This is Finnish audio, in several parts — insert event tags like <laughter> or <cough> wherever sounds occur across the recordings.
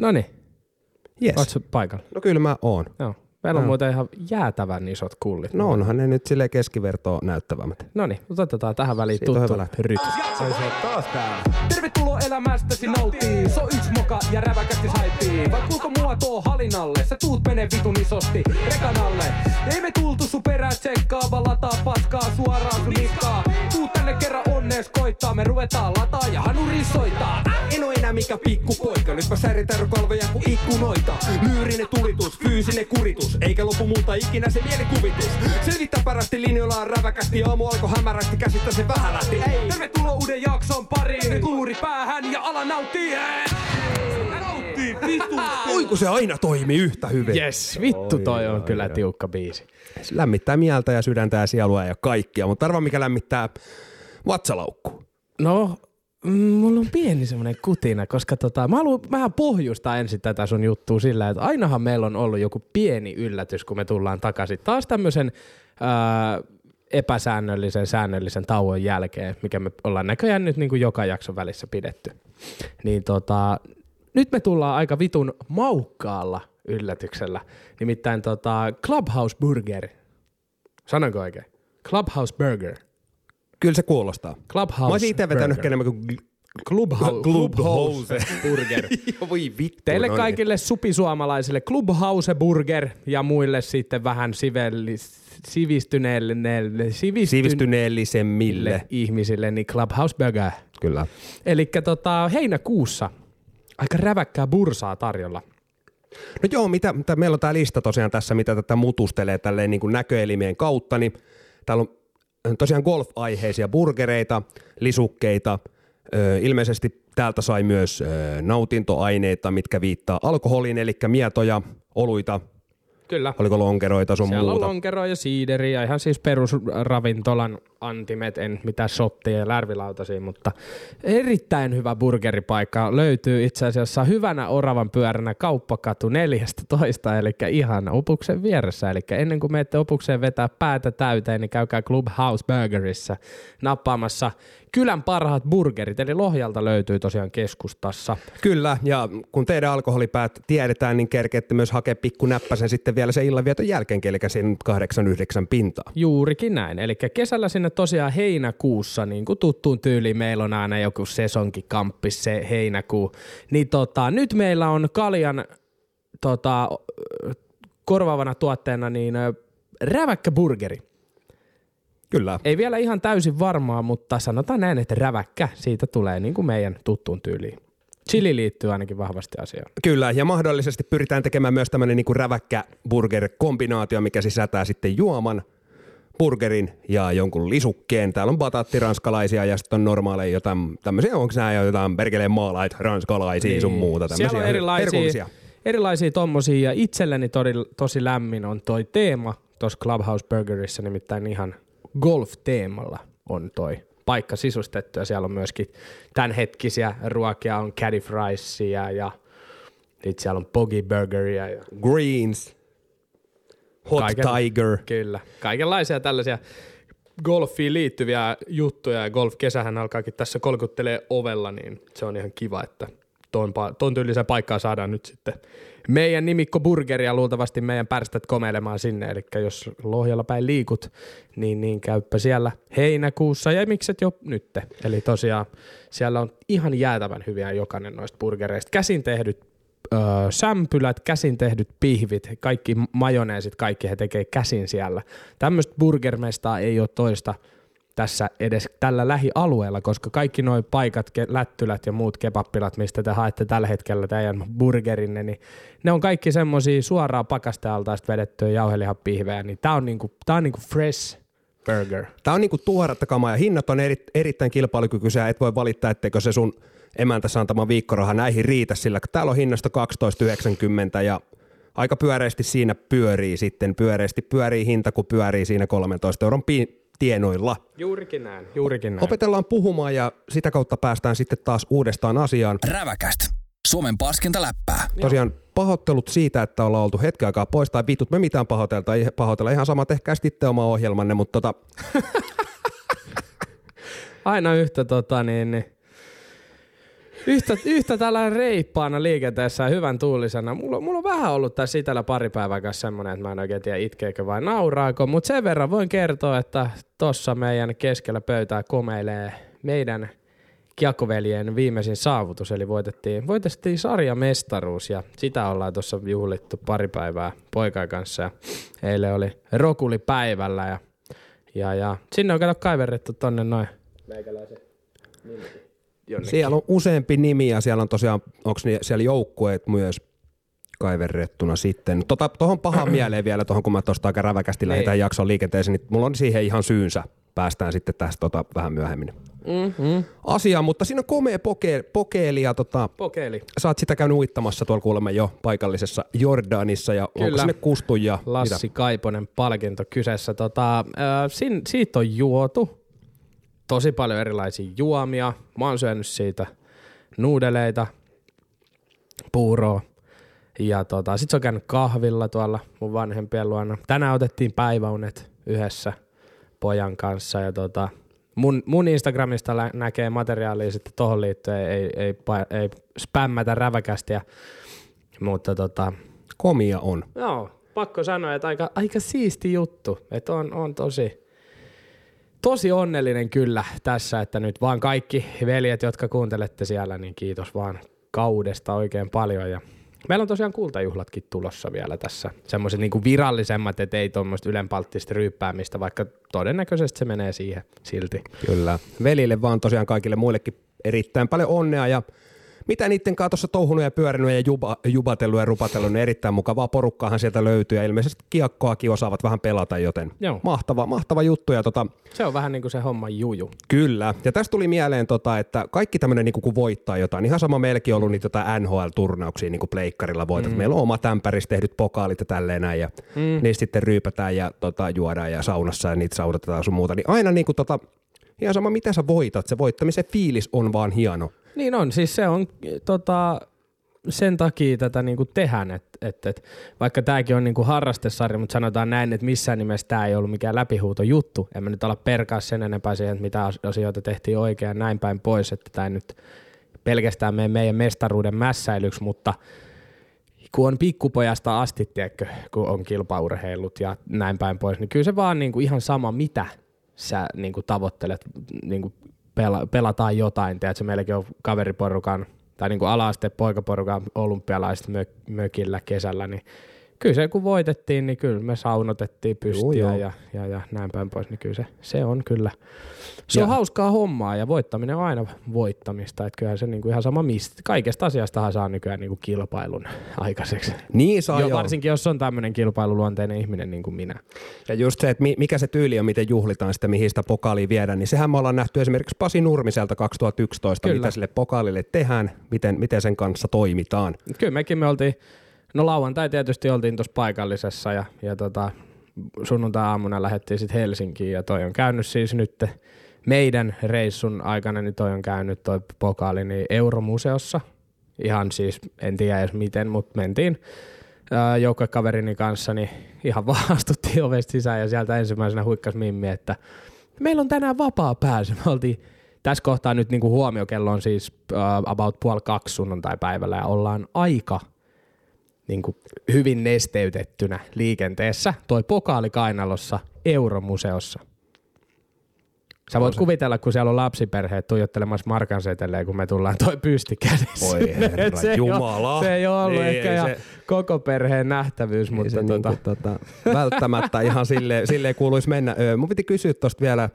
No Yes. ootko paikalla? No kyllä mä oon. Joo. Meillä on Joo. muuten ihan jäätävän isot kullit. No onhan ne nyt silleen keskivertoa näyttävämmät. No niin, otetaan tähän väliin Siitä on tuttu rytys. Tervetuloa elämästäsi nauttii. So yks moka ja räväkästi saipii. Vai kuinka mua tuo halinalle? Sä tuut menee vitun isosti rekan alle. Ei me tultu sun perään tsekkaa, vaan lataa paskaa suoraan sun niskaa. Tuut tänne kerran onnees koittaa, me ruvetaan lataa ja hanuri soittaa. En oo enää mikä pikkupoika, nyt mä säritän kalvoja kuin ikkunoita. Lyyrinen tulitus, fyysinen kuritus, eikä lopu multa ikinä se mielikuvitus. Selvittää parasti linjoillaan räväkästi, aamu alkoi hämärästi, käsistä se vähän lähti. Tervetuloa uuden jakson pariin, nyt luuri päähän ja ala nauttii. Nauttii, vittu. Oi kun se aina toimii yhtä hyvin. Yes, vittu toi on kyllä tiukka biisi. Se lämmittää mieltä ja sydäntä ja sielua ja kaikkia, mutta arva mikä lämmittää vatsalaukku. No, mm, mulla on pieni semmoinen kutina, koska tota, mä haluan vähän pohjustaa ensin tätä sun juttua sillä, että ainahan meillä on ollut joku pieni yllätys, kun me tullaan takaisin. Taas tämmöisen ää, epäsäännöllisen, säännöllisen tauon jälkeen, mikä me ollaan näköjään nyt niin kuin joka jakson välissä pidetty. Niin tota, nyt me tullaan aika vitun maukkaalla yllätyksellä. Nimittäin tota, Clubhouse Burger. Sanonko oikein? Clubhouse Burger. Kyllä se kuulostaa. Clubhouse Mä olisin itse vetänyt Burger. enemmän kuin Clubhouse, Clubhouse. Burger. <laughs> voi vittu. Teille no kaikille supisuomalaisille Clubhouse Burger ja muille sitten vähän sivellis, sivistyneille, sivistyn, Sivistyneellisemmille. ihmisille, niin Clubhouse Burger. Kyllä. Eli tota, heinäkuussa aika räväkkää bursaa tarjolla. No joo, mitä, mitä, meillä on tämä lista tosiaan tässä, mitä tätä mutustelee tälleen niin kuin näköelimien kautta, niin täällä on tosiaan golf-aiheisia burgereita, lisukkeita, ilmeisesti täältä sai myös nautintoaineita, mitkä viittaa alkoholiin, eli mietoja, oluita, Kyllä. oliko lonkeroita, sun Siellä muuta. on lonkeroa ja siideriä, ihan siis perusravintolan antimet, en mitään shottia ja lärvilautasia, mutta erittäin hyvä burgeripaikka löytyy itse asiassa hyvänä oravan pyöränä kauppakatu 14, eli ihan opuksen vieressä, eli ennen kuin menette opukseen vetää päätä täyteen, niin käykää Clubhouse Burgerissa nappaamassa kylän parhaat burgerit, eli Lohjalta löytyy tosiaan keskustassa. Kyllä, ja kun teidän alkoholipäät tiedetään, niin kerkeette myös hakea pikku näppäsen sitten vielä sen illanvieton jälkeenkin, eli sen 8-9 pintaa. Juurikin näin. Eli kesällä sinne tosiaan heinäkuussa, niin kuin tuttuun tyyliin, meillä on aina joku sesonkikamppi se heinäkuu. Niin tota, nyt meillä on kaljan tota, korvaavana tuotteena niin räväkkä burgeri. Kyllä. Ei vielä ihan täysin varmaa, mutta sanotaan näin, että räväkkä siitä tulee niin kuin meidän tuttuun tyyliin. Chili liittyy ainakin vahvasti asiaan. Kyllä, ja mahdollisesti pyritään tekemään myös tämmöinen niinku räväkkä burger-kombinaatio, mikä sisältää sitten juoman, burgerin ja jonkun lisukkeen. Täällä on bataattiranskalaisia ja sitten on normaaleja jotain tämmöisiä, onko nämä jo jotain perkeleen maalait ranskalaisia sun muuta tämmöisiä. Niin. Siellä on erilaisia, erilaisia tommosia ja itselleni tosi, tosi lämmin on toi teema tuossa Clubhouse Burgerissa, nimittäin ihan golf-teemalla on toi paikka sisustettu ja siellä on myöskin tämänhetkisiä ruokia, on caddy friesia ja sit siellä on pogi burgeria ja Greens, Hot Kaiken- Tiger. Kyllä. Kaikenlaisia tällaisia golfiin liittyviä juttuja ja golfkesähän alkaakin tässä kolkuttelee ovella, niin se on ihan kiva, että ton, ton tyylisen paikkaa saadaan nyt sitten meidän nimikko burgeri ja luultavasti meidän pärstät komeilemaan sinne, eli jos Lohjalla päin liikut, niin, niin käyppä siellä heinäkuussa ja mikset jo nytte. Eli tosiaan siellä on ihan jäätävän hyviä jokainen noista burgereista. Käsin tehdyt öö, sämpylät, käsin tehdyt pihvit, kaikki majoneesit, kaikki he tekee käsin siellä. Tämmöistä burgermestaa ei ole toista tässä edes tällä lähialueella, koska kaikki nuo paikat, lättylät ja muut kebappilat, mistä te haette tällä hetkellä teidän burgerinne, niin ne on kaikki semmosia suoraan pakastealtaista vedettyjä jauhelihapihvejä, niin tää on niinku, tää on niinku fresh burger. Tämä on niinku tuoretta kamaa ja hinnat on eri, erittäin kilpailukykyisiä. Et voi valittaa, etteikö se sun emäntä antama viikkoraha näihin riitä, sillä täällä on hinnasta 12,90 ja aika pyöreästi siinä pyörii sitten. Pyöreästi pyörii hinta, kun pyörii siinä 13 euron pi- tienoilla. Juurikin näin, juurikin näin. Opetellaan puhumaan ja sitä kautta päästään sitten taas uudestaan asiaan. Räväkästä. Suomen paskinta läppää. Tosiaan pahoittelut siitä, että ollaan oltu hetken aikaa pois tai vitut me mitään pahoitelta, ei pahoitella ihan sama, tehkää sitten oma ohjelmanne, mutta tota, <laughs> Aina yhtä tota niin, niin yhtä, yhtä tällainen reippaana liikenteessä ja hyvän tuulisena. Mulla, mulla on vähän ollut tässä itellä pari päivää kanssa semmoinen, että mä en oikein tiedä itkeekö vai nauraako, mutta sen verran voin kertoa, että tossa meidän keskellä pöytää komeilee meidän kiekkoveljen viimeisin saavutus, eli voitettiin, voitettiin sarjamestaruus ja sitä ollaan tuossa juhlittu pari päivää poikaa kanssa. Ja eilen oli Rokuli päivällä ja, ja, ja sinne on kato kaiverrettu tonne noin. Meikäläisen jonnekin. Siellä on useampi nimi ja siellä on tosiaan, onko siellä joukkueet myös kaiverrettuna sitten. Tota, tohon pahan <clears throat> mieleen vielä, tohon kun mä tuosta aika räväkästi lähdetään jakson liikenteeseen, niin mulla on siihen ihan syynsä. Päästään sitten tästä tota, vähän myöhemmin Mm-hmm. asiaan, mutta siinä on komea poke, pokeeli ja tota, Pokeili. sä oot sitä käynyt uittamassa tuolla kuulemma jo paikallisessa Jordanissa ja onko Kyllä. sinne kustu ja Lassi Kaiponen palkinto kyseessä. Tota, äh, sin, siitä on juotu tosi paljon erilaisia juomia. Mä oon syönyt siitä nuudeleita, puuroa. Ja tota, sit se on käynyt kahvilla tuolla mun vanhempien luona. Tänään otettiin päiväunet yhdessä pojan kanssa ja tota, mun, mun Instagramista lä- näkee materiaalia sitten tohon liittyen, ei, ei, pa- ei spämmätä räväkästiä, mutta tota, komia on. Joo, pakko sanoa, että aika, aika siisti juttu. Että on, on tosi, tosi onnellinen kyllä tässä, että nyt vaan kaikki veljet, jotka kuuntelette siellä, niin kiitos vaan kaudesta oikein paljon. Ja meillä on tosiaan kultajuhlatkin tulossa vielä tässä. Semmoiset niinku virallisemmat, että ei tuommoista ylenpalttista ryyppäämistä, vaikka todennäköisesti se menee siihen silti. Kyllä. Velille vaan tosiaan kaikille muillekin erittäin paljon onnea ja mitä niiden kanssa tuossa touhunut ja pyörinyt ja juba, jubatellut ja rupatellut, niin erittäin mukavaa porukkaahan sieltä löytyy ja ilmeisesti kiekkoakin osaavat vähän pelata, joten Joo. mahtava, mahtava juttu. Ja tota, Se on vähän niin kuin se homma juju. Kyllä. Ja tästä tuli mieleen, tota, että kaikki tämmöinen niin kun voittaa jotain, ihan sama meilläkin on ollut niitä jotain NHL-turnauksia niin kuin pleikkarilla voitat. Mm. Meillä on omat ämpärissä tehdyt pokaalit ja tälleen näin, ja mm. niistä sitten ryypätään ja tota, juodaan ja saunassa ja niitä saudatetaan sun muuta. Niin aina niin kuin, tota, ihan sama mitä sä voitat, se voittamisen fiilis on vaan hieno. Niin on, siis se on tota, sen takia tätä niinku tehdään, että et, et, vaikka tämäkin on niinku harrastesarja, mutta sanotaan näin, että missään nimessä tämä ei ollut mikään läpihuuto juttu. En mä nyt ala perkaa sen enempää siihen, että mitä as- asioita tehtiin oikein näin päin pois, että tämä nyt pelkästään mene meidän mestaruuden mässäilyksi, mutta kun on pikkupojasta asti, tiedätkö, kun on kilpaurheilut ja näin päin pois, niin kyllä se vaan niinku ihan sama, mitä sä niinku tavoittelet, niinku pela, pelataan jotain, tiedätkö, meilläkin on kaveriporukan tai niinku ala-aste poikaporukan olympialaiset mö, mökillä kesällä, niin kyllä se kun voitettiin, niin kyllä me saunotettiin pystiä joo. ja, ja, ja näin päin pois, niin kyllä se, se on kyllä. Se Ja- on hauskaa hommaa ja voittaminen on aina voittamista, että kyllähän se niinku ihan sama mistä. Kaikesta asiastahan saa nykyään niinku kilpailun aikaiseksi. Niin saa Jo, joo. varsinkin jos on tämmöinen kilpailuluonteinen ihminen niin kuin minä. Ja just se, että mi- mikä se tyyli on, miten juhlitaan sitä, mihin sitä pokaalia viedään, niin sehän me ollaan nähty esimerkiksi Pasi Nurmiselta 2011, Kyllä. mitä sille pokaalille tehdään, miten, miten sen kanssa toimitaan. Kyllä mekin me oltiin, no lauantai tietysti oltiin tuossa paikallisessa ja, ja tota, sunnuntai-aamuna lähdettiin sitten Helsinkiin ja toi on käynyt siis nyt meidän reissun aikana, niin toi on käynyt toi pokaali niin Euromuseossa. Ihan siis, en tiedä edes miten, mutta mentiin joukkuekaverini kanssa, niin ihan <laughs> vaan astuttiin ovesta sisään ja sieltä ensimmäisenä huikkas Mimmi, että meillä on tänään vapaa pääsy. Me oltiin tässä kohtaa nyt niinku huomiokello on siis uh, about puoli kaksi sunnuntai-päivällä ja ollaan aika niinku hyvin nesteytettynä liikenteessä. Toi pokaali kainalossa Euromuseossa. Sä voit kuvitella, kun siellä on lapsiperheet tuijottelemassa markan seteleen, kun me tullaan toi pysti kädessä. Voi herra ei jumala. se ei ole ollut Niin, ehkä ei se- koko perheen nähtävyys, Mutta mutta se tota, niinku, tota, välttämättä ihan silleen, silleen kuuluisi mennä. Mun piti kysyä tuosta vielä,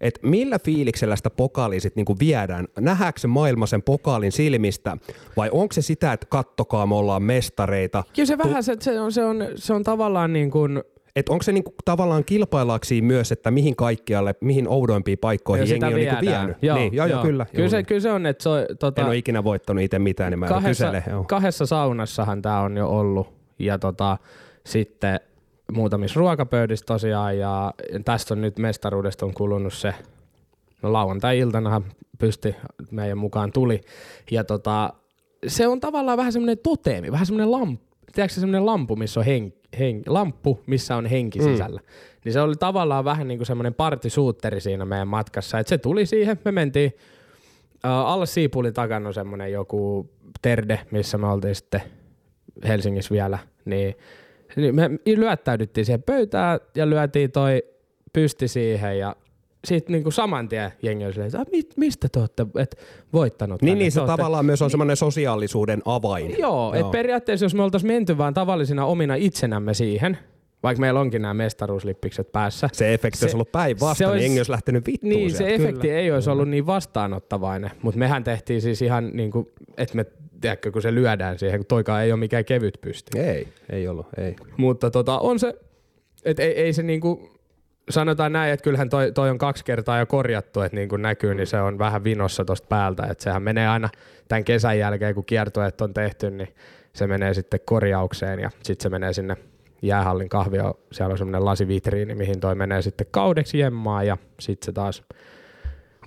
että millä fiiliksellä sitä pokaalia sit niinku viedään? Nähdäänkö se maailma sen pokaalin silmistä vai onko se sitä, että kattokaa me ollaan mestareita? Kyllä se vähän, se, se, on, se, on, se on tavallaan niin kuin, Et onko se niinku tavallaan kilpailaaksi myös, että mihin kaikkialle, mihin oudoimpiin paikkoihin jengi on niinku vienyt? Joo, niin, joo, joo, kyllä. Kyllä joo. se, kyllä se on, että se on, tota, En ole ikinä voittanut itse mitään, niin mä kahdessa, kysele. Joo. kahdessa saunassahan tämä on jo ollut. Ja tota, sitten muutamissa ruokapöydissä tosiaan. Ja tästä on nyt mestaruudesta on kulunut se, no lauantai-iltanahan pysti meidän mukaan tuli. Ja tota, se on tavallaan vähän semmoinen toteemi, vähän semmoinen lampu. Tiedätkö se semmoinen lampu, missä on hen, hen, lamppu, missä on henki Mm. sisällä. Niin se oli tavallaan vähän niin kuin semmoinen partisuutteri siinä meidän matkassa. Et se tuli siihen, me mentiin Ää, alla Siipulin takana on semmoinen joku terde, missä me oltiin sitten Helsingissä vielä, niin, niin me lyöttäydyttiin siihen pöytään ja lyötiin toi pysti siihen ja sitten niinku saman tien jengi oli silleen, että "Ah, mit, mistä te olette et voittanut? Niin, tänne? niin se olette- tavallaan myös on semmoinen sosiaalisuuden avain. Joo, et periaatteessa jos me oltaisiin menty vaan tavallisina omina itsenämme siihen, vaikka meillä onkin nämä mestaruuslippikset päässä. Se efekti Se- olisi ollut päinvastainen, olisi- jengi olisi lähtenyt vittuun Niin, se sieltä. efekti ei olisi ollut niin vastaanottavainen, mutta mehän tehtiin siis ihan niin kuin, että me, tiedätkö, kun se lyödään siihen, kun toikaan ei ole mikään kevyt pysti. Ei, ei ollut, ei. Mutta tota, on se, että ei, ei se niinku, sanotaan näin, että kyllähän toi, toi on kaksi kertaa jo korjattu, että niin kuin näkyy, niin se on vähän vinossa tosta päältä, että sehän menee aina tämän kesän jälkeen, kun kiertueet on tehty, niin se menee sitten korjaukseen ja sitten se menee sinne jäähallin kahvio, siellä on semmoinen lasivitriini, mihin toi menee sitten kaudeksi jemmaan ja sitten se taas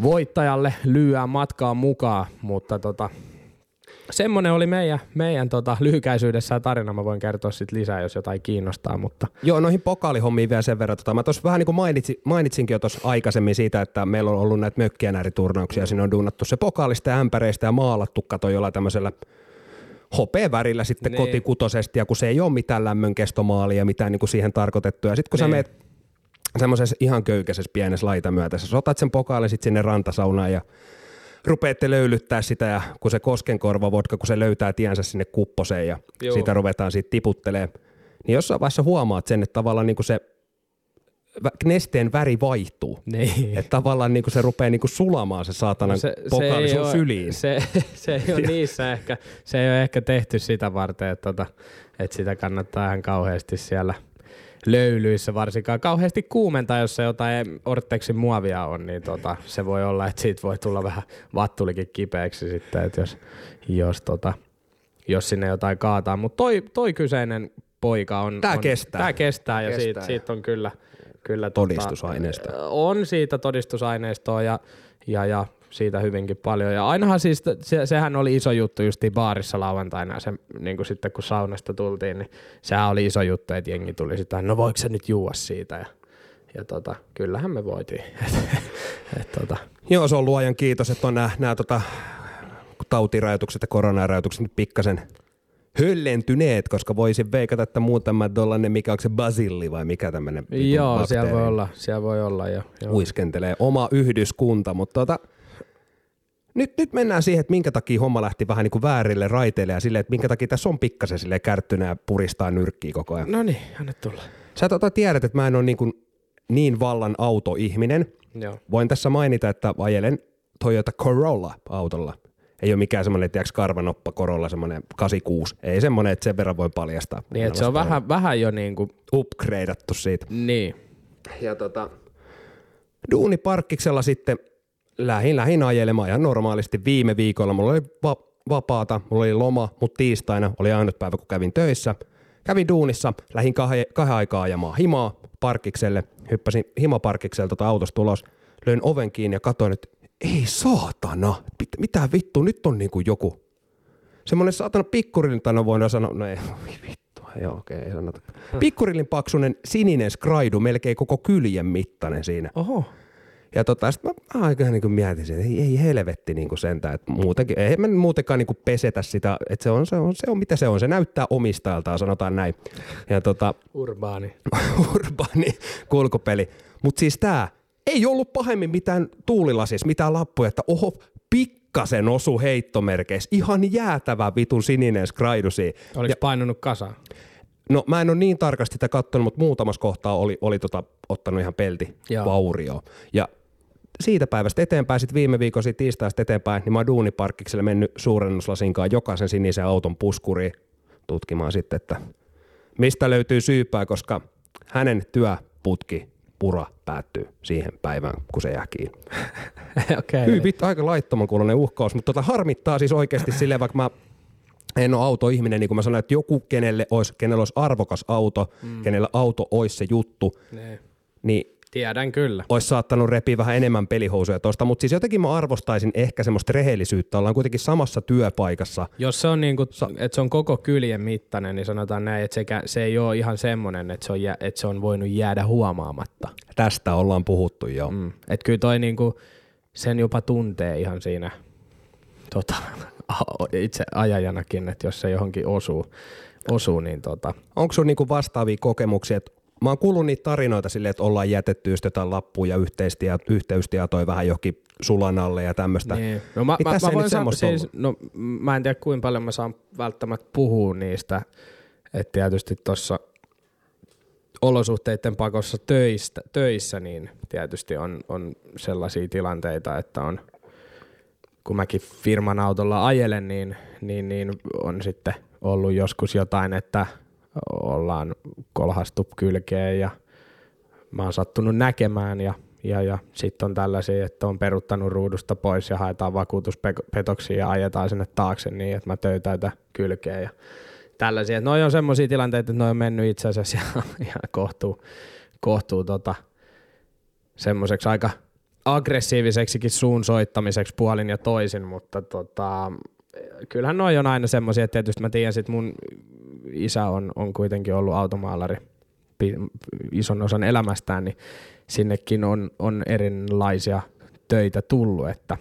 voittajalle lyöää matkaa mukaan, mutta tota, semmoinen oli meidän, meidän tota, lyhykäisyydessään tarina. Mä voin kertoa sit lisää, jos jotain kiinnostaa, mutta Joo, noihin pokaalihommiin vielä sen verran. Tota, mä tuossa vähän niin kuin mainitsin, mainitsinkin jo tuossa aikaisemmin siitä, että meillä on ollut näitä mökkiänääriturnauksia. Siinä on duunattu se pokaalista ja ämpäreistä ja maalattu kato jollain tämmöisellä hopeavärillä sitten Niin. kotikutosesti, ja kun se ei ole mitään lämmönkestomaalia, mitään niin kuin siihen tarkoitettua. Ja sitten kun sä Niin. meet semmoisessa ihan köykäisessä pienessä laitamyötässä, sä otat sen pokaalin sitten sinne rantasaunaan ja rupeatte löylyttää sitä ja kun se koskenkorva vodka, kun se löytää tiensä sinne kupposeen ja Joo. sitä ruvetaan siitä tiputtelee, niin jossain vaiheessa huomaat sen, että tavallaan niin kuin se nesteen väri vaihtuu. niin. Että tavallaan niin kuin se rupeaa niin kuin sulamaan se saatanan se, pokaali sun oo- syliin. Se, <laughs> se ei ole niissä ehkä, se ei ole ehkä tehty sitä varten, että, tota, että sitä kannattaa ihan kauheasti siellä löylyissä varsinkaan kauheasti kuumentaa, jos se jotain Ortexin muovia on, niin tota, se voi olla, että siitä voi tulla vähän vattulikin kipeäksi sitten, että jos, jos, tota, jos sinne jotain kaataa. Mutta toi, toi kyseinen poika on... Tää on, kestää. Tää kestää ja Kestää. Siitä, siitä on kyllä, kyllä Todistusaineistoa. Tota, on siitä todistusaineistoa ja, ja, ja siitä hyvinkin paljon. Ja ainahan siis, se, sehän oli iso juttu justiin baarissa lauantaina, se, niin kuin sitten kun saunasta tultiin, niin sehän oli iso juttu, että jengi tuli sitä, no voiko se nyt juua siitä ja, ja tota, kyllähän me voitiin. <laughs> et, et, tota, Joo, se on luojan kiitos, että on nämä tota, tautirajoitukset ja koronarajoitukset nyt pikkasen höllentyneet, koska voisin veikata, että muutama tollanen, mikä onko se basilli vai mikä tämmöinen joo, siellä voi olla, siellä voi olla jo. Joo. uiskentelee oma yhdyskunta, mutta tota, nyt, nyt mennään siihen, että minkä takia homma lähti vähän niin kuin väärille raiteille ja silleen, että minkä takia tässä on pikkasen sille kärttynä ja puristaa nyrkkiä koko ajan. No niin, anna tulla. Sä tota tiedät, että mä en ole niin, kuin niin vallan autoihminen. Joo. Voin tässä mainita, että ajelen Toyota Corolla-autolla. Ei ole mikään semmoinen, tiedätkö, karvanoppa Corolla, semmoinen 86. Ei semmoinen, että sen verran voin paljastaa. Niin, että se on vähän, vähän jo niin kuin, upgradeattu siitä. niin. Ja tota, duuniparkkiksella sitten lähin, lähin ajelemaan ihan normaalisti viime viikolla. Mulla oli va- vapaata, mulla oli loma, mutta tiistaina oli ainut päivä, kun kävin töissä. Kävin duunissa, lähin kahden, kahden aikaa ajamaan himaa parkkikselle, hyppäsin himaparkkikselle tota autosta ulos, löin oven kiinni ja katsoin, että ei saatana, mit, mitä vittu, nyt on niinku joku. Semmoinen saatana no voidaan sanoa, no ei, <laughs> vittu, joo okei, ei sanota. Pikkurillin paksunen sininen skraidu, melkein koko kyljen mittainen siinä. Oho. Ja tota, sit mä, mä aika niin mietin, että ei, ei helvetti niin sentään, että muutenkin, ei me muutenkaan niin pesetä sitä, että se on, se, on, se on mitä se on, se näyttää omistajaltaan, sanotaan näin. Ja tota, Urbaani. <laughs> urbaani kulkupeli. Mutta siis tää ei ollut pahemmin mitään tuulilasis, mitään lappuja, että oho, pikkasen osu heittomerkeissä, ihan jäätävä vitun sininen skraidu siinä. Oliko ja, painunut kasaan? No mä en ole niin tarkasti sitä katsonut, mutta muutamassa kohtaa oli, oli tota, ottanut ihan pelti vaurio. Ja siitä päivästä eteenpäin, sitten viime viikon siitä tiistaista eteenpäin, niin mä oon duuniparkkikselle mennyt suurennuslasinkaan jokaisen sinisen auton puskuriin tutkimaan sitten, että mistä löytyy syypää, koska hänen työputki pura päättyy siihen päivään, kun se jää kiinni. <laughs> Okei. Hyvin vittu, aika laittoman kuulonen uhkaus, mutta tota harmittaa siis oikeasti silleen, vaikka mä en ole autoihminen, niin kuin mä sanoin, että joku, kenelle olisi, kenellä olisi arvokas auto, mm. kenellä auto olisi se juttu, Niin. niin Tiedän kyllä. olisi saattanut repiä vähän enemmän pelihousuja tuosta, mutta siis jotenkin mä arvostaisin ehkä semmoista rehellisyyttä, ollaan kuitenkin samassa työpaikassa. Jos se on, niinku, että se on koko kyljen mittainen, niin sanotaan näin, että sekä, se ei ole ihan semmoinen, että se on, jä, että se on voinut jäädä huomaamatta. Tästä ollaan puhuttu jo. Mm. Mm. Että kyllä toi niinku, sen jopa tuntee ihan siinä, tota, <laughs> itse ajajanakin, että jos se johonkin osuu, osuu niin tota, Onko sun niinku vastaavia kokemuksia, että mä oon kuullut niitä tarinoita silleen, että ollaan jätetty just jotain lappuja, yhteystietoja vähän johonkin sulan alle ja tämmöistä. Niin. No, mä, Niin mä, tässä mä, voin semmoista siis, no, mä en tiedä kuinka paljon mä saan välttämättä puhua niistä, että tietysti tuossa olosuhteiden pakossa töistä, töissä, niin tietysti on, on sellaisia tilanteita, että on, kun mäkin firman autolla ajelen, niin, niin, niin on sitten ollut joskus jotain, että ollaan kolhastu kylkeen ja mä oon sattunut näkemään ja, ja, ja sitten on tällaisia, että on peruttanut ruudusta pois ja haetaan vakuutuspetoksia ja ajetaan sinne taakse niin, että mä töytäytän kylkeen ja tällaisia. Noi on semmoisia tilanteita, että noi on mennyt itse asiassa <laughs> ihan, ihan kohtuu, kohtuu tota, semmoiseksi aika aggressiiviseksikin suun soittamiseksi puolin ja toisin, mutta tota, kyllähän noi on aina semmoisia, että tietysti mä tiedän, että mun isä on, on kuitenkin ollut automaalari ison osan elämästään, niin sinnekin on, on erilaisia töitä tullut, että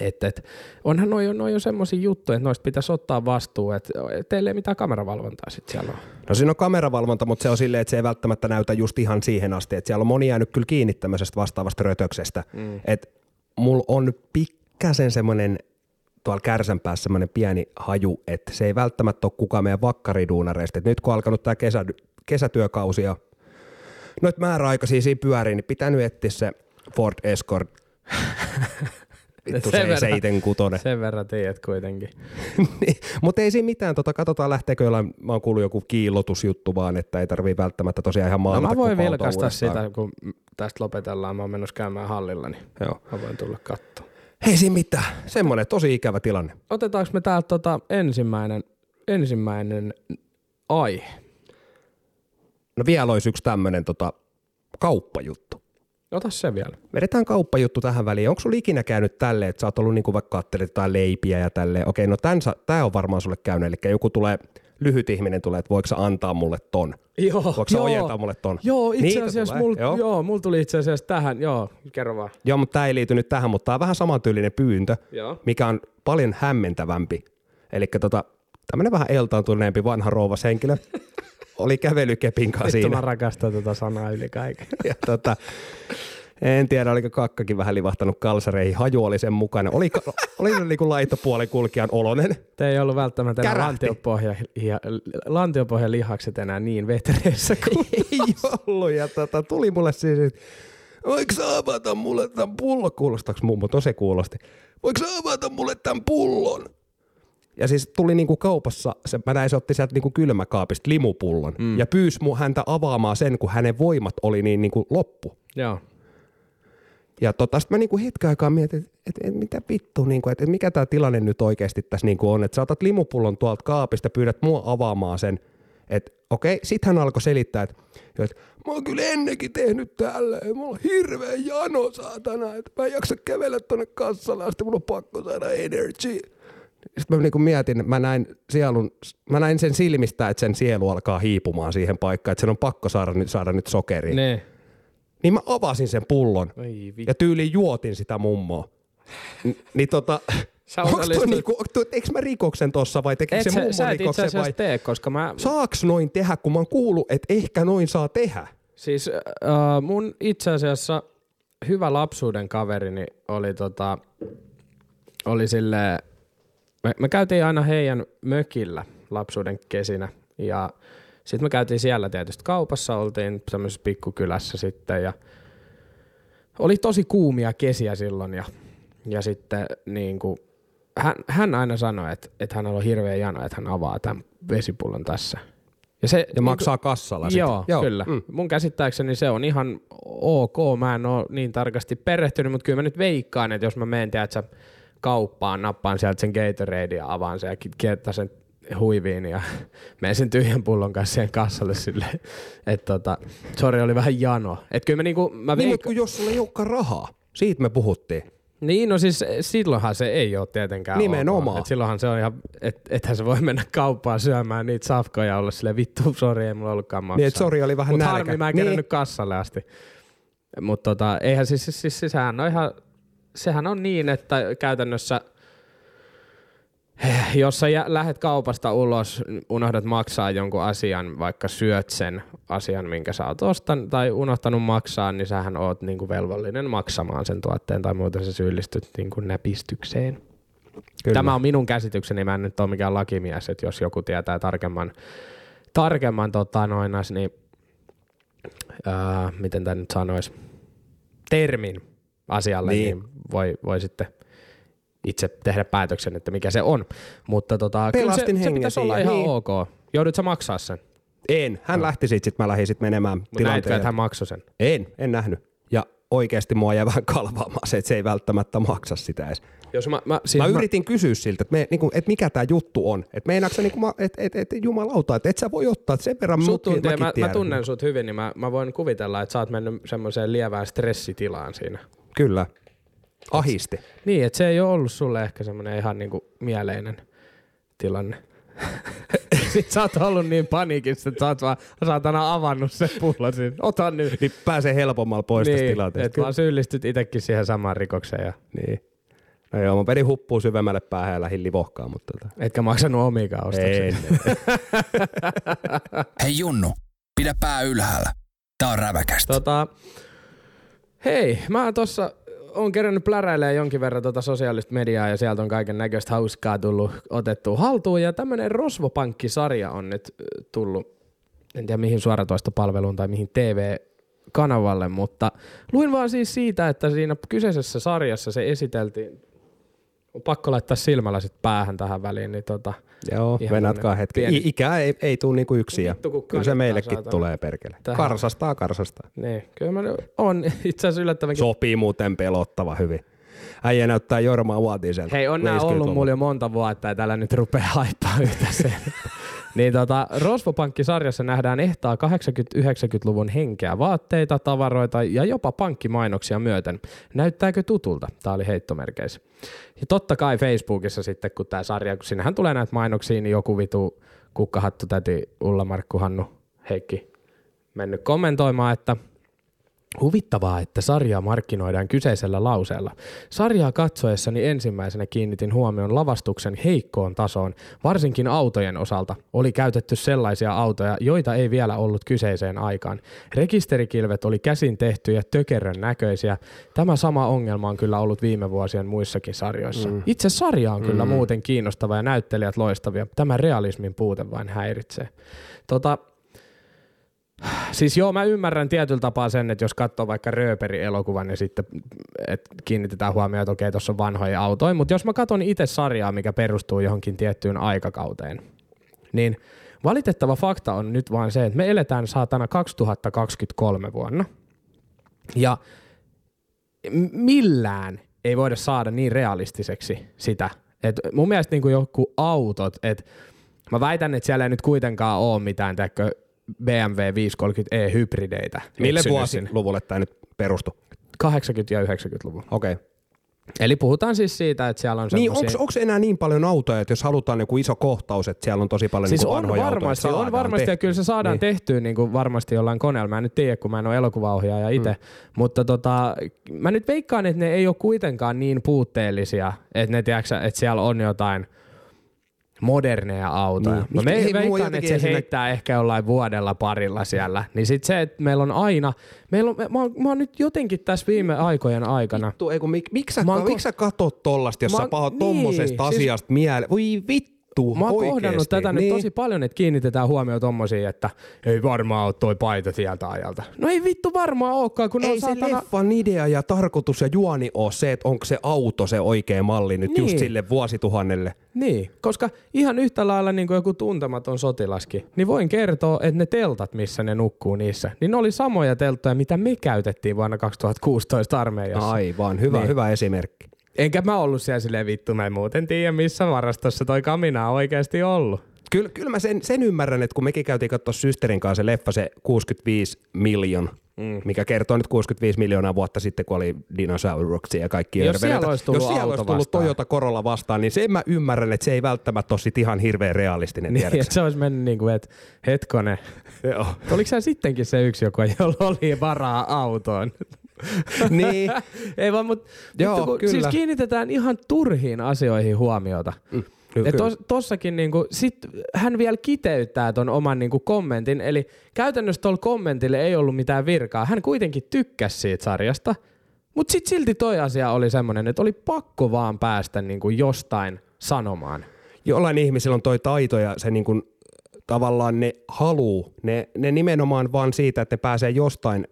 et, et, onhan noi, noi on semmoisia juttuja, että noista pitäisi ottaa vastuu, että teillä ei mitään kameravalvontaa sitten siellä on. No siinä on kameravalvonta, mutta se on silleen, että se ei välttämättä näytä just ihan siihen asti, että siellä on moni jäänyt kyllä kiinni tämmöisestä vastaavasta rötöksestä. Mm. Että mulla on pikkasen semmoinen tuolla kärsän päässä semmoinen pieni haju, että se ei välttämättä ole kukaan meidän vakkariduunareista. Et nyt kun on alkanut tämä kesä, kesätyökausi ja noita määräaikaisia siinä pyörii, niin pitää nyt etsiä se Ford Escort. <laughs> Vittu Sen se verran- 76. Sen verran tiedät kuitenkin. <laughs> Niin, Mutta ei siinä mitään, tota, katsotaan lähteekö jollain, mä oon kuullut joku kiilotusjuttu vaan, että ei tarvii välttämättä tosiaan ihan No maalata mä voin vilkaista sitä, kun tästä lopetellaan, mä oon menossa käymään hallilla, niin Joo. mä voin tulla katsoa. Ei siinä mitään, semmoinen tosi ikävä tilanne. Otetaanko me täältä tota ensimmäinen, ensimmäinen aihe? No vielä olisi yksi tämmöinen tota, kauppajuttu. Ota se vielä. Vedetään kauppajuttu tähän väliin. Onko sulla ikinä käynyt tälleen, että sä oot ollut niinku vaikka ajattelet jotain leipiä ja tälleen. Okei, no tämä on varmaan sulle käynyt. Eli joku tulee, lyhyt ihminen tulee, että voiko antaa mulle ton? Joo, Voiko sä ojentaa mulle ton? Joo, itse Niitä asiassa tulee, mulla joo. joo. mul tuli itse asiassa tähän, joo, kerro vaan. Joo, mutta tämä ei liity nyt tähän, mutta tämä on vähän samantyylinen pyyntö, Joo. mikä on paljon hämmentävämpi. Eli tota, tämmöinen vähän eltaantuneempi vanha rouvas henkilö <laughs> oli kävelykepin kanssa Vittu mä rakastan tätä sanaa yli kaiken. <laughs> Ja tota, en tiedä, oliko kakkakin vähän livahtanut kalsareihin. Haju oli sen mukana. Oli, <laughs> oli niinku laitopuolen kulkijan olonen. Te ei ollut välttämättä enää lantiopohja, ja, lantiopohjan lihakset enää niin vetreissä kuin <laughs> Ei ollut. Ja tota, tuli mulle siis, että voiko sä avata mulle tämän pullon? Kuulostaako mummo? Se kuulosti. Voiko sä avata mulle tämän pullon? Ja siis tuli niinku kaupassa, se, mä näin, se otti sieltä niinku kylmäkaapista limupullon mm. ja pyysi mu häntä avaamaan sen, kun hänen voimat oli niin niinku loppu. Joo. Ja tota, sitten mä niinku hetken aikaa mietin, että et, et, mitä vittu, niinku, että et mikä tämä tilanne nyt oikeasti tässä niinku on. Että sä otat limupullon tuolta kaapista, pyydät mua avaamaan sen. Että okei, sit hän alkoi selittää, että et, mä oon kyllä ennenkin tehnyt tällä, mulla on hirveä jano saatana, että mä en jaksa kävellä tonne kassalle asti, mulla on pakko saada energy. Sitten mä niinku mietin, mä näin, sielun, mä näin sen silmistä, että sen sielu alkaa hiipumaan siihen paikkaan, että sen on pakko saada saada nyt sokeria. Ne. Niin mä avasin sen pullon vittu. ja tyyliin juotin sitä mummoa. N- niin tota, <laughs> Sä osallistut- niinku, eikö mä rikoksen tossa vai tekikö se mummo sä rikoksen vai tee, koska mä... saaks noin tehdä, kun mä oon kuullut, että ehkä noin saa tehdä. Siis äh, mun itse asiassa hyvä lapsuuden kaverini oli tota, oli sille, me, me käytiin aina heidän mökillä lapsuuden kesinä ja sitten me käytiin siellä tietysti kaupassa, oltiin semmoisessa pikkukylässä sitten ja oli tosi kuumia kesiä silloin ja, ja sitten niin kuin, hän, hän aina sanoi, että, että hänellä on hirveä jano, että hän avaa tämän vesipullon tässä. Ja, se, Ja maksaa kassalla sit. Joo, Joo, kyllä. Mm. Mun käsittääkseni se on ihan ok. Mä en ole niin tarkasti perehtynyt, mutta kyllä mä nyt veikkaan, että jos mä menen, tiedätkö, kauppaan, nappaan sieltä sen Gatorade ja avaan sen ja kiettä sen huiviin ja <laughs> menen sen tyhjän pullon kanssa siihen kassalle silleen, että tota, sori oli vähän jano. Että kyllä mä niinku, mä Niin, veik- kun jos sulla ei olekaan rahaa, siitä me puhuttiin. niin, no siis silloinhan se ei ole tietenkään Nimenomaan. Et silloinhan se on ihan, että ethän se voi mennä kauppaan syömään niitä safkoja ja olla silleen vittu, sori, ei mulla ollutkaan maksaa. Niin, sori, oli vähän nälkä. harmi, mä en Niin. kassalle asti. Mutta tota, eihän siis, siis, siis, siis sehän on ihan, sehän on niin, että käytännössä Jos sä lähet kaupasta ulos, unohdat maksaa jonkun asian, vaikka syöt sen asian, minkä sä oot ostanut tai unohtanut maksaa, niin sähän oot niinku velvollinen maksamaan sen tuotteen tai muuten sä syyllistyt niinku näpistykseen. Kyllä. Tämä on minun käsitykseni, mä en nyt ole mikään lakimies, että jos joku tietää tarkemman, tarkemman tota noinas, niin ää, miten tämä nyt sanoisi, termin asialle, niin, Niin. niin voi, voi sitten itse tehdä päätöksen, että mikä se on. Mutta tota, kyllä se, Pelastin se pitäisi olla ihan niin. ok. Joudut sä maksaa sen? En. Hän lähti siitä, sit mä lähdin sit menemään Mutta tilanteen. että hän maksoi sen? En, en nähnyt. Ja oikeasti mua jäi vähän kalvaamaan se, että se ei välttämättä maksa sitä edes. Jos mä, mä, siis Mä yritin kysyä siltä, että, me, niinku, että mikä tämä juttu on. Että meinaatko niinku, että et, et, jumalauta, että et sä voi ottaa, että sen verran Sut mäkin mä, mä tunnen sut hyvin, niin mä, mä voin kuvitella, että sä oot mennyt semmoiseen lievään stressitilaan siinä. Kyllä. Ahisti. Niin, että se ei ole ollut sulle ehkä semmoinen ihan niinku mieleinen tilanne. <laughs> Sitten sä oot ollut niin paniikissa, että sä oot vaan saatana avannut sen pullon. Ota nyt. Niin pääsee helpommalla pois tästä Niin, tilanteesta. että vaan syyllistyt itsekin siihen samaan rikokseen ja Niin. No joo, mä vedin huppuu syvemmälle päähän ja lähdin livohkaan, mutta tota. etkä maksanut omiikaan ostoksia. <laughs> Hei Junnu, pidä pää ylhäällä. Tää on räväkästä. Tota, hei, mä tossa on kerännyt pläräilee jonkin verran tota sosiaalista mediaa ja sieltä on kaiken näköistä hauskaa tullut otettua haltuun. Ja tämmönen Rosvopankki-sarja on nyt tullut, en tiedä mihin suoratoistopalveluun tai mihin TV-kanavalle, mutta luin vaan siis siitä, että siinä kyseisessä sarjassa se esiteltiin, on pakko laittaa silmälasit päähän tähän väliin, niin tota, Joo, Ihan venatkaa hetki. pieni- I- ikää ei, ei tule niinku yksi ja Vittu, kun kyllä se meillekin saatana. tulee perkele. Tähän. Karsastaa, karsastaa. niin, kyllä mä on <laughs> itse asiassa yllättävänkin Sopii muuten pelottava hyvin. Äijä näyttää Jorma Uotiselta. Hei, on 50-luvulla. ollut mulla jo monta vuotta ja tällä nyt rupeaa haippaa yhtä sen. <laughs> niin tota, Rosvopankki-sarjassa nähdään ehtaa 80-90-luvun henkeä, vaatteita, tavaroita ja jopa pankkimainoksia myöten. Näyttääkö tutulta? Tää oli heittomerkeissä. Ja totta kai Facebookissa sitten, kun tää sarja, kun sinnehän tulee näitä mainoksia, niin joku vitu kukkahattu täti Ulla Markku Hannu Heikki mennyt kommentoimaan, että Huvittavaa, että sarjaa markkinoidaan kyseisellä lauseella. Sarjaa katsoessani ensimmäisenä kiinnitin huomion lavastuksen heikkoon tasoon, varsinkin autojen osalta. Oli käytetty sellaisia autoja, joita ei vielä ollut kyseiseen aikaan. Rekisterikilvet oli käsin tehtyjä tökerön näköisiä. Tämä sama ongelma on kyllä ollut viime vuosien muissakin sarjoissa. Mm. Itse sarja on kyllä mm. muuten kiinnostava ja näyttelijät loistavia. Tämä realismin puute vain häiritsee. Tota, Siis joo, mä ymmärrän tietyllä tapaa sen, että jos katsoo vaikka Rööperi-elokuvan ja sitten et kiinnitetään huomioon, että okei, tuossa on vanhoja autoja, mutta jos mä katson itse sarjaa, mikä perustuu johonkin tiettyyn aikakauteen, niin valitettava fakta on nyt vaan se, että me eletään saatana 2023 vuonna ja millään ei voida saada niin realistiseksi sitä. Et mun mielestä niin joku autot, että mä väitän, että siellä ei nyt kuitenkaan ole mitään täkkö BMW 530e hybrideitä. Mille sinne. vuosiluvulle tämä nyt perustui? 80- ja 90-luvun. Okei. Okay. Eli puhutaan siis siitä, että siellä on Niin, semmosia... onko enää niin paljon autoja, että jos halutaan joku iso kohtaus, että siellä on tosi paljon Siis niinku on vanhoja autoja, varmasti, että on varmasti ja tehtyä? kyllä se saadaan Niin. niin. tehtyä niin kuin varmasti jollain koneella. Mä en nyt tiedä, kun mä en ole elokuvaohjaaja itse, mm. mutta tota, mä nyt veikkaan, että ne ei ole kuitenkaan niin puutteellisia, että ne tiedätkö, että siellä on jotain moderneja autoja. Niin. Mä hei, me, mua veikkaan, että se ensinnä- heittää ehkä jollain vuodella parilla siellä. Niin sit se, että meillä on aina, meillä on, mä, oon- mä oon nyt jotenkin tässä viime aikojen aikana, Vittu, ei kun, mik, miksi sä, Mä oon sä katot tollasta, jos Mä sä pahat niin, tommosesta siis- asiasta mieleen? Voi vittu, Mä oon oikeesti. kohdannut tätä niin. nyt tosi paljon, että kiinnitetään huomioon tommosiin, että ei varmaan ole toi paita sieltä ajalta. No ei vittu varmaan olekaan, kun Ei on se saatana... leffan idea ja tarkoitus ja juoni ole se, että onko se auto se oikea malli nyt Niin. just sille vuosituhannelle. Niin, koska ihan yhtä lailla niin kuin joku tuntematon sotilaskin, niin voin kertoa, että ne teltat, missä ne nukkuu niissä, niin ne oli samoja telttoja, mitä me käytettiin vuonna 2016 armeijassa. Aivan, hyvä, Niin. hyvä esimerkki. Enkä mä ollut siellä silleen vittu, mä en muuten tiedä missä varastossa toi kamina on oikeasti ollut. Kyllä, kyllä mä sen, sen ymmärrän, että kun mekin käytiin katsoa systerin kanssa se leffa, se 65 miljoon, mm. mikä kertoo nyt 65 miljoonaa vuotta sitten, kun oli dinosauruksia ja kaikki. Jos siellä olisi tullut Jos siellä olisi tullut vastaan. Toyota Corolla vastaan, niin sen mä ymmärrän, että se ei välttämättä ole sit ihan hirveän realistinen, Niin, että se olisi mennyt niin kuin, että hetkone. Joo. Oliko se sittenkin se yksi joku, jolla oli varaa autoon? <laughs> niin. Ei vaan, mutta Joo, vittu, kun kyllä. siis kiinnitetään ihan turhiin asioihin huomiota. Mm. Ja tos, tossakin niinku, sit hän vielä kiteyttää ton oman niinku kommentin, eli käytännössä tuolla kommentille ei ollut mitään virkaa. Hän kuitenkin tykkäsi siitä sarjasta, mutta sitten silti toi asia oli semmoinen, että oli pakko vaan päästä niinku jostain sanomaan. Jollain ihmisillä on toi taito ja se niin kuin, tavallaan ne haluu, ne, ne nimenomaan vaan siitä, että ne pääsee jostain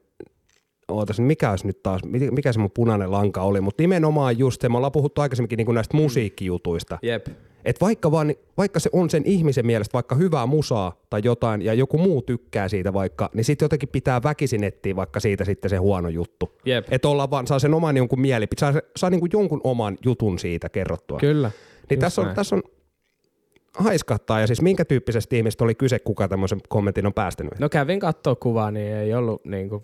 Ootas, mikä olisi nyt taas, mi- mikä se mun punainen lanka oli, mutta nimenomaan just se, me ollaan puhuttu aikaisemminkin niin kuin näistä musiikkijutuista. Jep. Et vaikka, vaan, vaikka se on sen ihmisen mielestä vaikka hyvää musaa tai jotain ja joku muu tykkää siitä vaikka, niin sitten jotenkin pitää väkisin etsiä vaikka siitä sitten se huono juttu. Jep. Että olla vaan, saa sen oman jonkun mielipide, saa, saa niin kuin jonkun oman jutun siitä kerrottua. Kyllä. Niin tässä on, tässä on haiskahtaa ja siis minkä tyyppisestä ihmistä oli kyse, kuka tämmöisen kommentin on päästänyt? No kävin kattoo kuvaa, niin ei ollut niinku,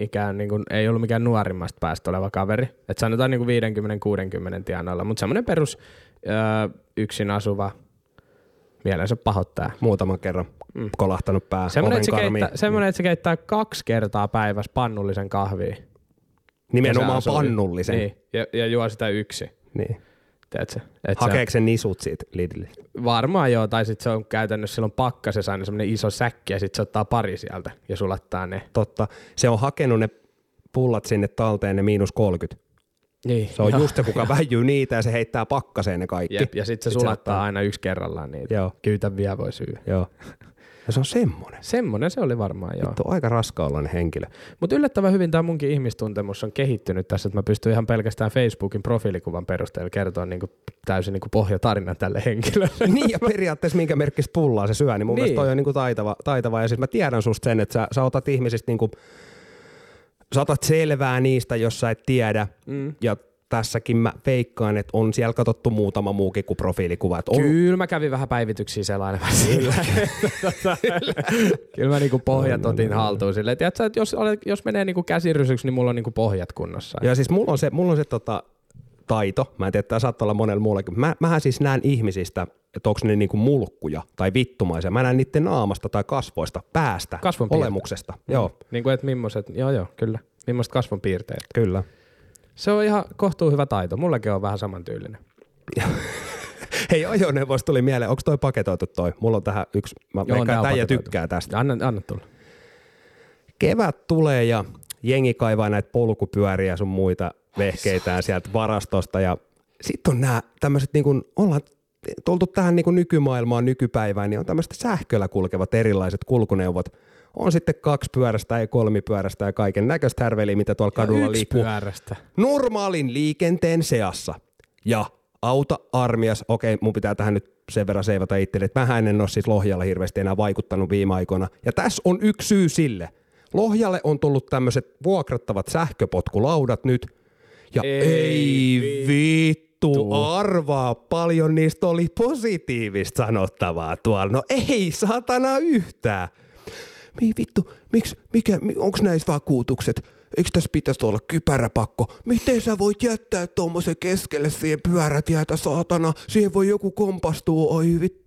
ikään niinku, ei ollut mikään nuorimmasta päästä oleva kaveri. Et sanotaan niinku 50-60 tienoilla, mutta semmoinen perus öö, yksin asuva mielensä pahoittaja. Muutaman kerran mm. kolahtanut pää Semmoinen, että se keittää, semmoinen, että se keittää kaksi kertaa päivässä pannullisen kahvia. Nimenomaan pannullisen. Niin, ja, ja juo sitä yksi. Niin. Tiedätkö? Et Hakeeko se nisut siitä Lidlistä? se, varmaan joo, tai sitten se on käytännössä silloin pakkasessa aina semmoinen iso säkki, ja sitten se ottaa pari sieltä ja sulattaa ne. Totta. Se on hakenut ne pullat sinne talteen, ne miinus 30. Niin. Se on just se, kuka <laughs> väijyy niitä ja se heittää pakkaseen ne kaikki. Jep, ja sitten se Sit se sulattaa ottaa- aina yksi kerrallaan niitä. Joo. Kyytä vielä voi syödä. Joo. <laughs> Ja se on semmonen. Semmonen se oli varmaan, joo. On aika raskaalainen henkilö. Mutta yllättävän hyvin tämä munkin ihmistuntemus on kehittynyt tässä, että mä pystyn ihan pelkästään Facebookin profiilikuvan perusteella kertoa niinku täysin niinku pohjatarinan tälle henkilölle. <laughs> niin ja periaatteessa minkä merkkistä pullaa se syö, niin mun Niin. mielestä toi on niinku taitava, taitava. Ja siis mä tiedän susta sen, että sä, sä otat ihmisistä niinku, sä otat selvää niistä, jos sä et tiedä. Mm. Ja tässäkin mä veikkaan, että on siellä katsottu muutama muukin kuin profiilikuva. Että on, Kyllä mä kävin vähän päivityksiä selailemassa. Kyllä. Kyllä mä niinku pohjat otin haltuun silleen. Tiedätkö, että jos, jos menee niinku käsirysyksi, niin mulla on niinku pohjat kunnossa. Ja siis mulla on se, mulla on se tota, taito, mä en tiedä, tämä saattaa olla monella muullakin. Mä, mähän siis näen ihmisistä, että onko ne niinku mulkkuja tai vittumaisia. Mä näen niiden naamasta tai kasvoista, päästä, Kasvonpiirteet. olemuksesta. Joo, Niin kuin, että millaiset, joo joo, kyllä. Millaiset kasvonpiirteet. kyllä. Se on ihan kohtuu hyvä taito. Mullakin on vähän samantyylinen. <laughs> Hei, ajoneuvoista tuli mieleen, onko toi paketoitu toi? Mulla on tähän yksi, mä Joo, veikkaan, tää tykkää tästä. Anna, anna tulla. Kevät tulee ja jengi kaivaa näitä polkupyöriä ja sun muita vehkeitään sieltä varastosta ja sitten on nämä tämmöiset niin ollaan tultu tähän niin nykymaailmaan, nykypäivään, niin on tämmöiset sähköllä kulkevat erilaiset kulkuneuvot. On sitten kaksi pyörästä ja kolmipyörästä ja kaiken näköistä härveliä, mitä tuolla kadulla Yksi liikkuu. pyörästä. Normaalin liikenteen seassa. Ja auta armias, okei, mun pitää tähän nyt sen verran seivata itselle, että mähän en ole siis Lohjalla hirveästi enää vaikuttanut viime aikoina. Ja tässä on yksi syy sille. Lohjalle on tullut tämmöiset vuokrattavat sähköpotkulaudat nyt. Ja Ei ei, vittu, arvaa paljon niistä oli positiivista sanottavaa tuolla. No ei satana yhtään. Mi vittu, miksi, mikä, mi, onks näissä vakuutukset? Eikö tässä pitäisi olla kypäräpakko? Miten sä voit jättää tuommoisen keskelle siihen pyörät jäätä, saatana? Siihen voi joku kompastua, oi vittu.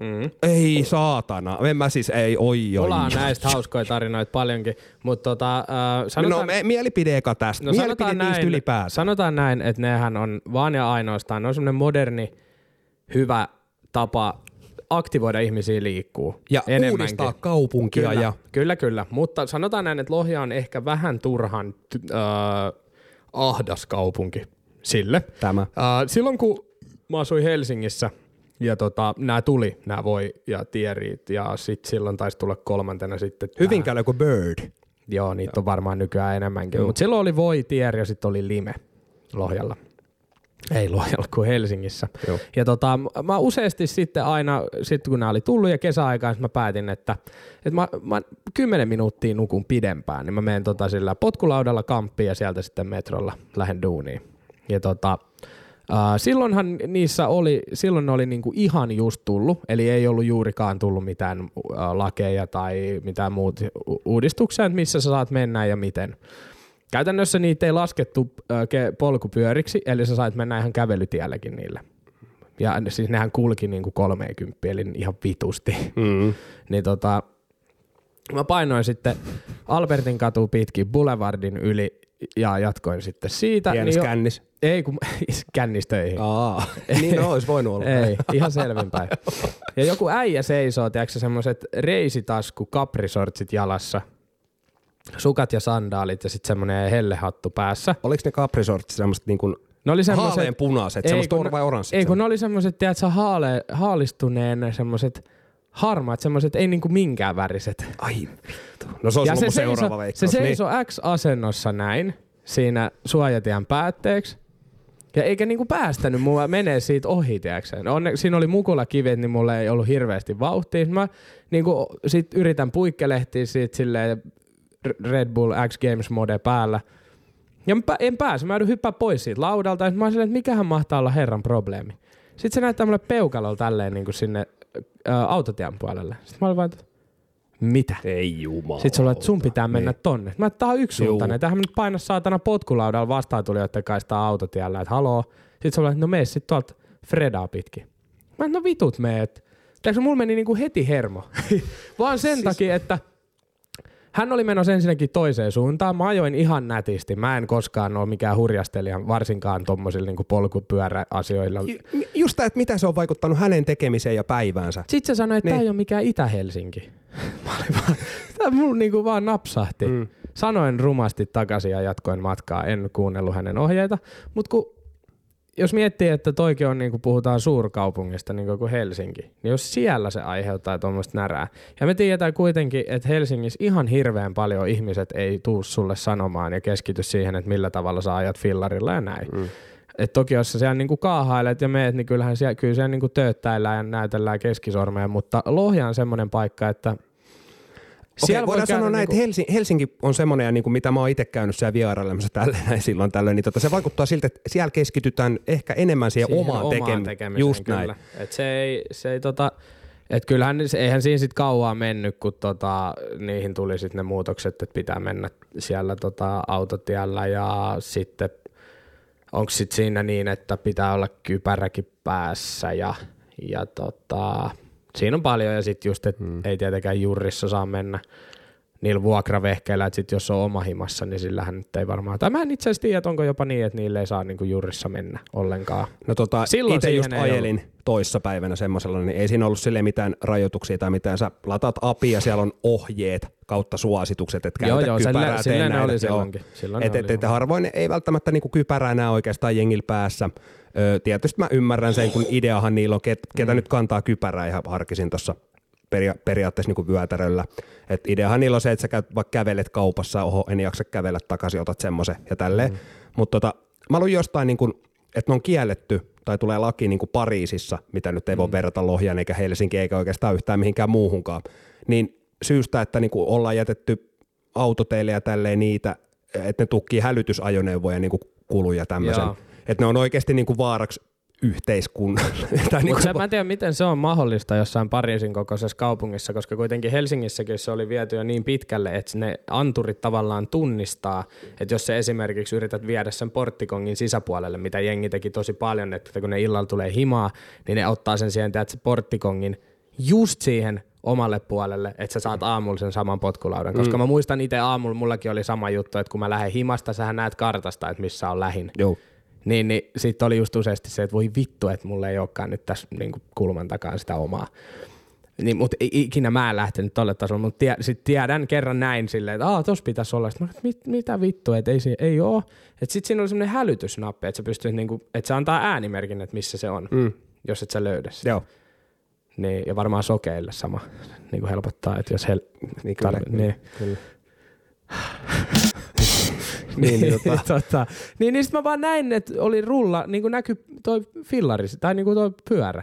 Mm. Ei saatana. En mä siis, ei, oi, oi. Mulla on näistä hauskoja tarinoita paljonkin, mutta tota, äh, sanotaan, No me, mielipide eka tästä. no mielipide sanotaan, niistä näin, ylipäänsä. sanotaan näin, että nehän on vaan ja ainoastaan, ne on semmoinen moderni, hyvä tapa aktivoida ihmisiä liikkuu. ja enemmänkin. uudistaa kaupunkia Kyllä, ja kyllä, kyllä. Mutta sanotaan näin, että Lohja on ehkä vähän turhan äh, ahdas kaupunki sille. tämä. Äh, silloin kun mä asuin Helsingissä ja tota, nämä tuli, nämä voi ja tieriit ja sitten silloin taisi tulla kolmantena sitten tää- Hyvinkäällä joku Bird. Joo, niitä on varmaan nykyään enemmänkin. Mutta silloin oli voi, tier ja sitten oli lime Lohjalla. Ei Lohjalla kuin Helsingissä. Joo. Ja tota, mä useasti sitten aina, sit kun nämä oli tullut ja kesäaikaan, mä päätin, että, että mä, mä 10 minuuttia nukun pidempään, niin mä menen tota sillä potkulaudalla kamppiin ja sieltä sitten metrolla lähden duuniin. Ja tota, äh, silloinhan niissä oli, silloin ne oli niinku ihan just tullut, eli ei ollut juurikaan tullut mitään äh, lakeja tai mitään muut uudistuksia, että missä sä saat mennä ja miten. Käytännössä niitä ei laskettu äh, polkupyöriksi, eli sä sait mennä ihan kävelytielläkin niille. Ja ne- siis nehän kulki niinku 30, eli ihan vitusti. Mm. <laughs> niin tota, mä painoin sitten Albertin katu pitkin Boulevardin yli ja jatkoin sitten siitä. Pienes jo- kännis. Ei, kun <laughs> kännistöihin. Aa, <laughs> niin no, olisi voinut olla. Ei, ihan selvinpäin. Ja joku äijä seisoo, tiedätkö semmoiset reisitasku kaprisortsit jalassa, sukat ja sandaalit ja sitten semmoinen hellehattu päässä. Oliko ne kaprisortsit semmoiset niin kuin Ne oli semmoiset, haalean punaiset, semmoiset kun or- ne- vai oranssit? ei kun ne oli semmoiset, tiedätkö, haale, haalistuneen semmoiset harmaat, semmoiset ei niinku minkään väriset. Ai vittu. No se on ja se seuraava seisoo, se veikkaus. niin. X-asennossa näin, siinä suojatien päätteeksi. Ja eikä niinku päästänyt mua menee siitä ohi, tiedätkö? Onne, siinä oli mukula kivet, niin mulla ei ollut hirveästi vauhtia. Mä niinku, sit yritän puikkelehtiä siitä silleen Red Bull X Games mode päällä. Ja mä en pääse, mä joudun hyppää pois siitä laudalta. Ja mä oon silleen, että mikähän mahtaa olla herran probleemi. Sitten se näyttää mulle peukalolla tälleen niin kuin sinne ä, autotien puolelle. Sitten mä olin vaan, että mitä? Ei jumala. Sitten sulla, että sun pitää mennä Niin. tonne. Mä että tää on yksisuuntainen. Tähän nyt paina saatana potkulaudalla vastaan tulijoiden kanssa autotiellä, että haloo. Sitten sulla, että no mene sit tuolta Fredaa pitkin. Mä että no vitut meet. Tiedätkö, mulla meni niinku heti hermo. <laughs> Vaan sen siis... takia, että hän oli menossa ensinnäkin toiseen suuntaan. Mä ajoin ihan nätisti. Mä en koskaan ole mikään hurjastelija, varsinkaan tommosilla niinku polkupyöräasioilla. Ju- Just tämä, että mitä se on vaikuttanut hänen tekemiseen ja päiväänsä. Sitten se sanoi, että Niin. tämä ei ole mikään Itä-Helsinki. <laughs> Mä olin vaan, tämä mulla niinku vaan napsahti. Mm. Sanoin rumasti takaisin ja jatkoin matkaa. En kuunnellut hänen ohjeita. Mutta kun jos miettii, että toikin on niin kuin puhutaan suurkaupungista niin kuin Helsinki, niin jos siellä se aiheuttaa tuommoista närää. Ja me tiedetään kuitenkin, että Helsingissä ihan hirveän paljon ihmiset ei tuu sulle sanomaan ja keskity siihen, että millä tavalla sä ajat fillarilla ja näin. Mm. Et toki jos sä siellä niinku kaahailet ja meet, niin kyllähän siellä, kyllä siellä niinku tööttäillään ja näytellään keskisormeja, mutta Lohja on semmoinen paikka, että Okei, voi voidaan sanoa näin, että niinku- Helsinki, Helsinki on semmoinen, ja niin kuin mitä mä oon itse käynyt siellä vierailemassa tällä näin silloin tällöin, niin tota, se vaikuttaa siltä, että siellä keskitytään ehkä enemmän siihen, siihen omaan, omaan tekem- tekemiseen. Just kyllä. näin. Et se ei, se ei tota, et kyllähän eihän siinä sit kauaa mennyt, kun tota, niihin tuli sitten ne muutokset, että pitää mennä siellä tota, autotiellä ja sitten onko sitten siinä niin, että pitää olla kypäräkin päässä ja, ja tota, siinä on paljon ja sitten just, että hmm. ei tietenkään jurissa saa mennä niillä vuokravehkeillä, että sit jos on oma himassa, niin sillähän nyt ei varmaan. Tai mä en itse asiassa tiedä, että onko jopa niin, että niille ei saa niinku jurissa mennä ollenkaan. No tota, Silloin itse just ajelin toissa päivänä semmoisella, niin ei siinä ollut sille mitään rajoituksia tai mitään. Sä lataat api ja siellä on ohjeet kautta suositukset, että Joo, käytä joo, kypärää, sillä- sillä ne näin, oli joo. silloinkin. Silloin Et, et, et, joo. harvoin ei välttämättä niinku kypärää näe oikeastaan jengillä päässä. Tietysti mä ymmärrän sen, kun ideahan niillä on, ket, ketä Mm. nyt kantaa kypärää ihan harkisin tuossa peria- periaatteessa niin vyötäröllä. Et ideahan niillä on se, että sä käyt vaikka kävelet kaupassa, oho, en jaksa kävellä takaisin, otat semmoisen ja tälleen. Mm. Mutta tota, mä luin jostain, niin kuin, että ne on kielletty tai tulee laki niin kuin Pariisissa, mitä nyt ei voi verrata Lohjan eikä Helsinki eikä oikeastaan yhtään mihinkään muuhunkaan, niin syystä, että niin kuin ollaan jätetty autoteille ja tälleen niitä, että ne tukkii hälytysajoneuvoja niin kuin kuluja tämmöisen. Joo. Että ne on oikeasti niin kuin vaaraksi yhteiskunnalle. <laughs> Niin kuin, mä en tiedä, miten se on mahdollista jossain Pariisin kokoisessa kaupungissa, koska kuitenkin Helsingissäkin se oli viety jo niin pitkälle, että ne anturit tavallaan tunnistaa, että jos sä esimerkiksi yrität viedä sen porttikongin sisäpuolelle, mitä jengi teki tosi paljon, että kun ne illalla tulee himaa, niin ne ottaa sen siihen, että se porttikongin just siihen omalle puolelle, että sä saat aamulla sen saman potkulaudan. Koska Mm. mä muistan itse aamulla, mullakin oli sama juttu, että kun mä lähden himasta, sähän näet kartasta, että missä on lähin. Joo. Niin, niin sitten oli just useasti se, että voi vittu, että mulla ei olekaan nyt tässä niin kulman takaa sitä omaa. Niin, mutta ikinä mä en lähtenyt tolle tasolle, mutta tie, sit tiedän kerran näin silleen, että aah, tossa pitäisi olla. Sitten mä, että mit, mitä vittu, että ei, ei oo. Että sit siinä oli semmoinen hälytysnappi, että sä pystyt niinku, että se antaa äänimerkin, että missä se on, Mm. jos et sä löydä sitä. Joo. Niin, ja varmaan sokeille sama niin kuin helpottaa, että jos hel... Niin kyllä, tarvi- kyllä, niin. kyllä. <laughs> <laughs> niin, niin, tota, tota, niin, niin sit mä vaan näin, että oli rulla, niin kuin näkyy toi fillari, tai niin kuin toi pyörä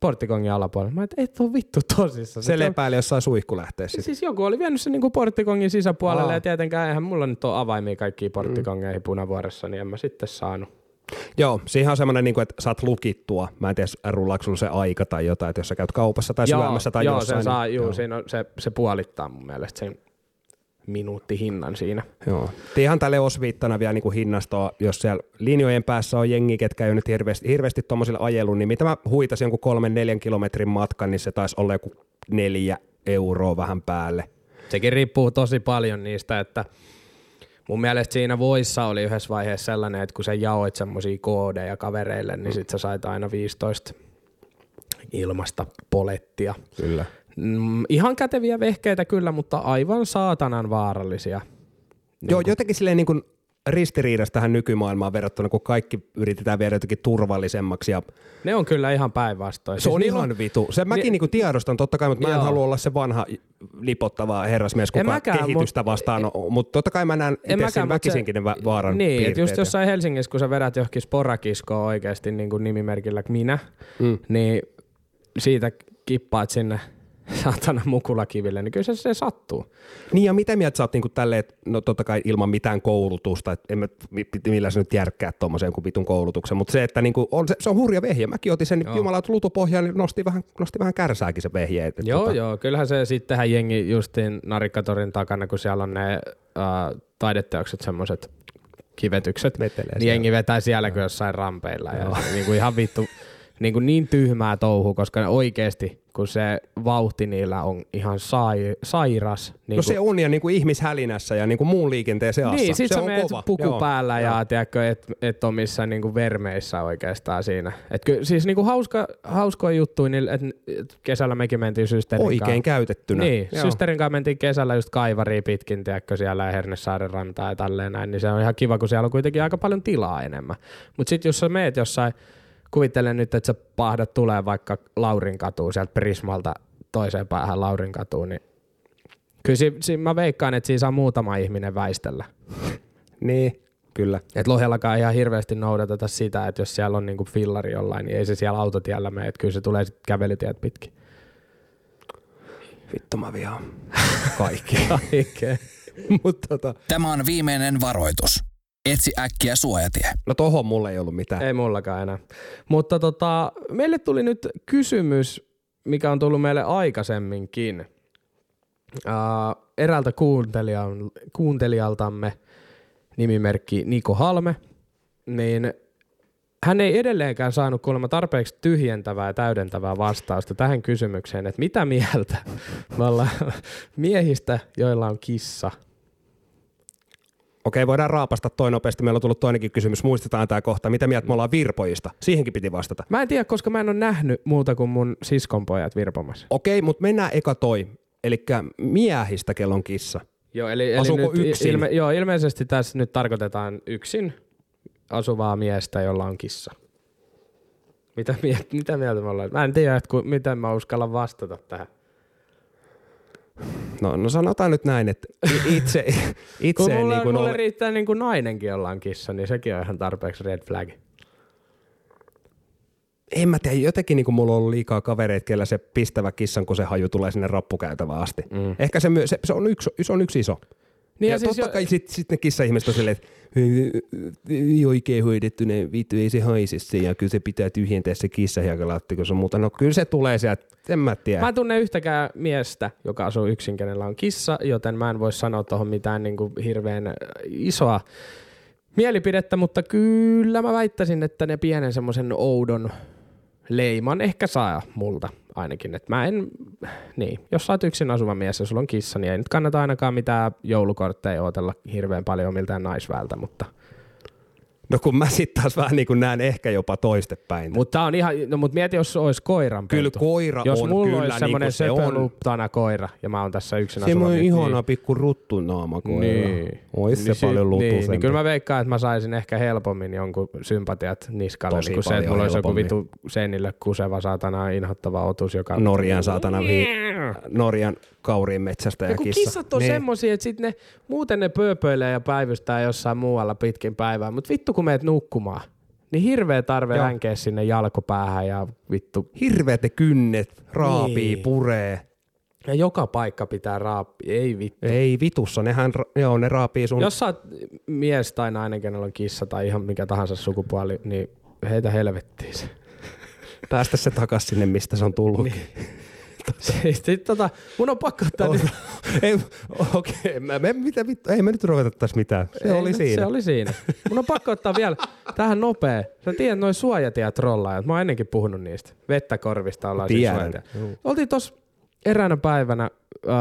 porttikongin alapuolella. Mä et, et on vittu tosissaan. se lepäili jossain suihkulähteessä. Siis joku oli vienyt sen niinku porttikongin sisäpuolelle Aa. ja tietenkään eihän mulla nyt ole avaimia kaikkiin porttikongeihin punavuoressa, niin en mä sitten saanut. Joo, siihen on semmoinen, niin kuin, että saat lukittua. Mä en tiedä, rullaako sulla se aika tai jotain, että jos sä käyt kaupassa tai syömässä tai joo, jossain. sen saa, niin, juu, Siinä on, se, se puolittaa mun mielestä sen minuuttihinnan siinä. Joo. Ihan tälle osviittana vielä niin kuin hinnastoa, jos siellä linjojen päässä on jengi, ketkä ei ole nyt hirveästi, hirveästi tuommoisilla ajelun, niin mitä mä huitasin jonkun kolmen neljän kilometrin matkan, niin se taisi olla joku neljä euroa vähän päälle. Sekin riippuu tosi paljon niistä, että Mun mielestä siinä voissa oli yhdessä vaiheessa sellainen, että kun sä jaoit semmosia koodeja kavereille, niin sit sä sait aina 15 ilmasta polettia. Kyllä. Mm, ihan käteviä vehkeitä kyllä, mutta aivan saatanan vaarallisia. Joo, jotenkin silleen niin kuin ristiriidassa tähän nykymaailmaan verrattuna, kun kaikki yritetään viedä jotenkin turvallisemmaksi. Ja Ne on kyllä ihan päinvastoin. se on niillä ihan vitu. Se mäkin Ni- niin kuin tiedostan totta kai, mutta mä en Joo. halua olla se vanha lipottava herrasmies, En kuka mäkään, kehitystä mut- vastaan. on. Mutta totta kai mä näen itse sen väkisinkin ne va- vaaran Niin, että piirteet. just jossain Helsingissä, kun sä vedät johonkin sporakiskoon oikeasti niin kuin nimimerkillä minä, Mm. niin siitä kippaat sinne <laughs> saatana mukulakiville, niin kyllä se, se sattuu. Niin ja mitä mieltä sä oot niinku tälleen, että no totta kai ilman mitään koulutusta, että en mä millä sä nyt järkkää tuommoisen kuin vitun koulutuksen, mutta se, että niinku on, se, se on hurja vehje. Mäkin otin sen Joo. jumalauta lutupohjaan, niin nosti vähän, nosti vähän kärsääkin se vehje. Et, Joo, tota, joo. Kyllähän se sittenhän jengi justiin Narikkatorin takana, kun siellä on ne uh, taideteokset, semmoiset kivetykset, Vetelee niin siellä. jengi vetää sielläkin jossain rampeilla. Ja niin kuin ihan vittu, niin, kuin niin tyhmää touhu, koska oikeasti, kun se vauhti niillä on ihan sai, sairas. Niin No se on ja niinku ihmishälinässä ja niinku muun liikenteen seassa. Niin, sit se sä on kova. puku Joo. päällä ja tiedätkö, et, et ole missään niinku vermeissä oikeastaan siinä. Et ky, siis niinku hauska, hauskoja juttuja, niin et, et kesällä mekin mentiin systerin Oikein kanssa. käytettynä. Niin, Joo. systerin kanssa mentiin kesällä just kaivariin pitkin, tiedätkö, siellä Hernesaaren rantaa ja tälleen näin, niin se on ihan kiva, kun siellä on kuitenkin aika paljon tilaa enemmän. Mutta sitten jos sä meet jossain, kuvittelen nyt, että sä pahdat tulee vaikka Laurin katuun sieltä Prismalta toiseen päähän Laurin katuun, niin kyllä si, si, mä veikkaan, että siinä saa muutama ihminen väistellä. <laughs> Niin, kyllä. Et Lohjallakaan ei ihan hirveästi noudateta sitä, että jos siellä on niinku fillari jollain, niin ei se siellä autotiellä mene, että kyllä se tulee sitten kävelytiet pitkin. Vittu mä vihaan kaikki. <laughs> Kaikkea. <laughs> Mutta tota, Tämä on viimeinen varoitus. Etsi äkkiä suojatie. no tohon mulla ei ollut mitään. Ei mullakaan enää. Mutta tota, meille tuli nyt kysymys, mikä on tullut meille aikaisemminkin. Uh, eräältä kuuntelijan, kuuntelijaltamme nimimerkki Niko Halme, niin hän ei edelleenkään saanut kuulemma tarpeeksi tyhjentävää ja täydentävää vastausta tähän kysymykseen, että mitä mieltä me ollaan miehistä, joilla on kissa. Okei, voidaan raapasta toi nopeasti. Meillä on tullut toinenkin kysymys. Muistetaan tämä kohta. Mitä mieltä me ollaan virpojista? Siihenkin piti vastata. Mä en tiedä, koska mä en ole nähnyt muuta kuin mun siskonpojat virpomassa. Okei, mutta mennään eka toi. Eli miehistä, kello on kissa. Joo, eli, eli Asuuko nyt yksin? Ilme, joo, ilmeisesti tässä nyt tarkoitetaan yksin asuvaa miestä, jolla on kissa. Mitä, mitä mieltä me ollaan? Mä en tiedä, että ku, miten mä uskallan vastata tähän. No, no sanotaan nyt näin, että itse, <laughs> itse Kun mulle, niin kuin mulle ole... riittää niin kuin nainenkin, jolla on kissa, niin sekin on ihan tarpeeksi red flag. En mä tiedä, jotenkin niin kuin mulla on ollut liikaa kavereita, kellä se pistävä kissan, kun se haju tulee sinne rappukäytävään asti. Mm. Ehkä se, myö, se, se, on yksi, se on yksi iso. Niin ja, ja, siis totta jo, kai sitten sit ne kissa-ihmiset on silleen, että ei oikein hoidettu ne, vittu ei se haise se ja kyllä se pitää tyhjentää se kissahiakalatti, kun se on muuta. No kyllä se tulee sieltä, en mä tiedä. Mä en tunne yhtäkään miestä, joka asuu yksin, kenellä on kissa, joten mä en voi sanoa tuohon mitään niin kuin hirveän äh, isoa mielipidettä, mutta kyllä mä väittäisin, että ne pienen semmoisen oudon leiman ehkä saa multa ainakin. Et mä en, niin, jos sä oot yksin asuva mies ja sulla on kissa, niin ei nyt kannata ainakaan mitään joulukortteja odotella hirveän paljon miltään naisväältä, mutta No kun mä sitten taas vähän niin kuin näen ehkä jopa toistepäin. Mutta on ihan, no mut mieti, jos olisi koiran Kyllä koira Jos on, mulla kyllä olisi niin semmoinen kuin se on. koira ja mä oon tässä yksin asuva Semmoinen mies, ihana pikku ruttunaama koira. Niin. Ois Niin se paljon lutuisempi. Niin, niin kyllä mä veikkaan, että mä saisin ehkä helpommin jonkun sympatiat niskalle, Tosi niin kuin se, että mulla olisi joku vitu seinille kuseva saatana inhottava otus, joka... Norjan saatana vi... Norjan kauriin metsästä ja, Ja kun kissa. kissat on niin. semmosia, että sit ne, muuten ne pööpöilee ja päivystää jossain muualla pitkin päivää, mutta vittu kun meet nukkumaan, niin hirveä tarve Joo. ränkeä sinne jalkopäähän ja vittu, Hirveät ne kynnet, raapii, Niin. puree. ja joka paikka pitää raapia, ei vittu. Ei vitussa, nehän, joo, ne raapii sun... Jos sä oot mies tai nainen, kenellä on kissa tai ihan mikä tahansa sukupuoli, niin heitä helvettiin se. Päästä se takas sinne, mistä se on tullut. Niin. Sitten tota, mun on pakko ottaa nyt, ei, okei, okay, mä, mä, mitä vittu, ei me nyt ruveta tässä mitään. Se Ei, oli no, siinä. Se oli siinä. Mun on pakko ottaa vielä tähän nopea. Sä tiedät noin suojatiet trollaajat. Mä oon ennenkin puhunut niistä. Vettä korvista ollaan siis suojatia. Oltiin tossa eräänä päivänä äh,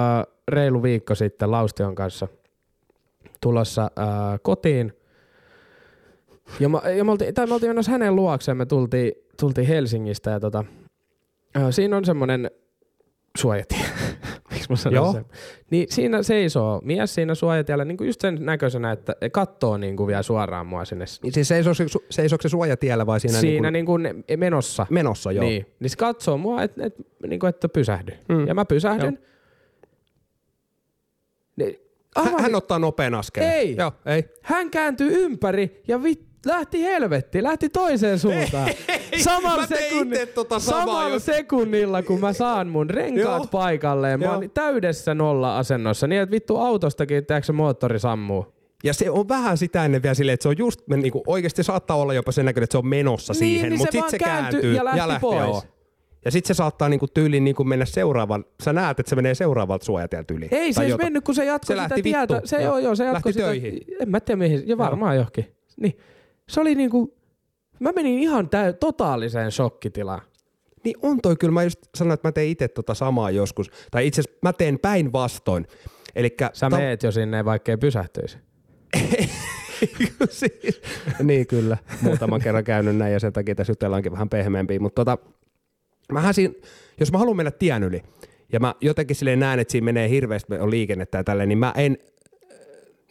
reilu viikko sitten Laustion kanssa tulossa ää, kotiin. Ja, mä, ja me oltiin, tai me oltiin menossa hänen luokseen, me tultiin, tultiin Helsingistä ja tota, ää, siinä on semmoinen suojatie. <laughs> Miksi mä sanon Joo. sen? Niin siinä seisoo mies siinä suojatiellä niin kuin just sen näköisenä, että katsoo niin kuin vielä suoraan mua sinne. Niin Siis se, su- seisoiko se suojatiellä vai siinä, Siinä niin niin kuin menossa. kuin menossa? Joo. Niin, niin se katsoo mua, että et, niin että pysähdy. Mm. Ja mä pysähdyn. Niin, Hän, hän ottaa nopean askeleen. Ei. Joo, ei. hän kääntyy ympäri ja vit, lähti helvetti, lähti toiseen suuntaan. <laughs> Samalla, mä tein sekunni, tota samalla sekunnilla, kun mä saan mun renkaat Joo. paikalleen, mä Joo. oon täydessä nolla-asennossa, niin että vittu autostakin, se moottori sammuu. Ja se on vähän sitä ennen vielä silleen, että se on just, me niinku, oikeasti saattaa olla jopa sen näköinen, että se on menossa Niin, siihen, niin mutta se sitten vaan se kääntyy ja lähti pois. joo. Ja sitten se saattaa niinku tyyliin niinku mennä seuraavan, sä näet, että se menee seuraavalta suojatieltä yli. Ei se jotain. mennyt, kun se jatkoi Se sitä lähti tietä. vittuun. Se, Joo. joo, joo, se jatkoi Lähti sitä. töihin. En mä tiedä mihin, ja varmaan johonkin. Niin. Se oli niinku, mä menin ihan täy, totaaliseen shokkitilaan. Niin on toi kyllä, mä just sanoin, että mä teen itse tota samaa joskus. Tai itse asiassa mä teen päinvastoin. Elikkä Sä ta- meet jo sinne, vaikka ei pysähtyisi. <laughs> siis, niin kyllä, muutaman kerran käynyt näin ja sen takia tässä jutellaankin vähän pehmeämpiä, mutta tota, mähän siinä, jos mä haluan mennä tien yli ja mä jotenkin silleen näen, että siinä menee hirveästi on liikennettä ja tälleen, niin mä en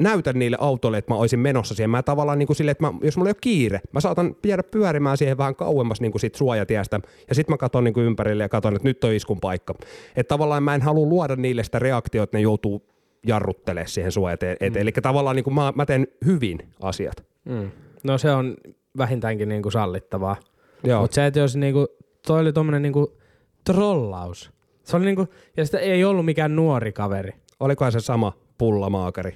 näytä niille autoille, että mä olisin menossa siihen. Mä tavallaan niin kuin silleen, että mä, jos mulla ei ole kiire, mä saatan jäädä pyörimään siihen vähän kauemmas niin kuin sit suojatiestä ja sitten mä katson niin kuin ympärille ja katson, että nyt on iskun paikka. Että tavallaan mä en halua luoda niille sitä reaktiota, että ne joutuu jarruttelemaan siihen suojateen. Mm. Eli tavallaan niin kuin mä, mä teen hyvin asiat. Mm. No se on vähintäänkin niinku sallittavaa. Joo. Mutta se, että jos niinku, toi oli tommonen niinku trollaus. Se oli niinku, ja sitä ei ollut mikään nuori kaveri. Olikohan se sama pullamaakari?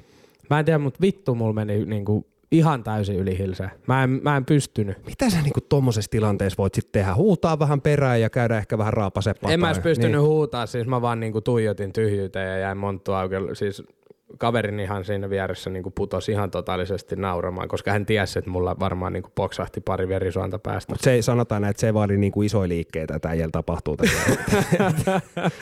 Mä en tiedä, mutta vittu mulla meni niinku ihan täysin yli hilseä. Mä en, mä en pystynyt. Mitä sä niinku tommosessa tilanteessa voit sitten tehdä? Huutaa vähän perään ja käydä ehkä vähän raapasepaa. En mä edes pystynyt niin. huutaa, siis mä vaan niinku tuijotin tyhjyyteen ja jäin monttu auki. Siis kaverin ihan siinä vieressä niinku putosi ihan totaalisesti nauramaan, koska hän tiesi, että mulla varmaan niinku poksahti pari verisuonta päästä. Mutta se ei sanota näin, että se ei vaadi niinku isoja liikkeitä, että äijällä tapahtuu. <laughs>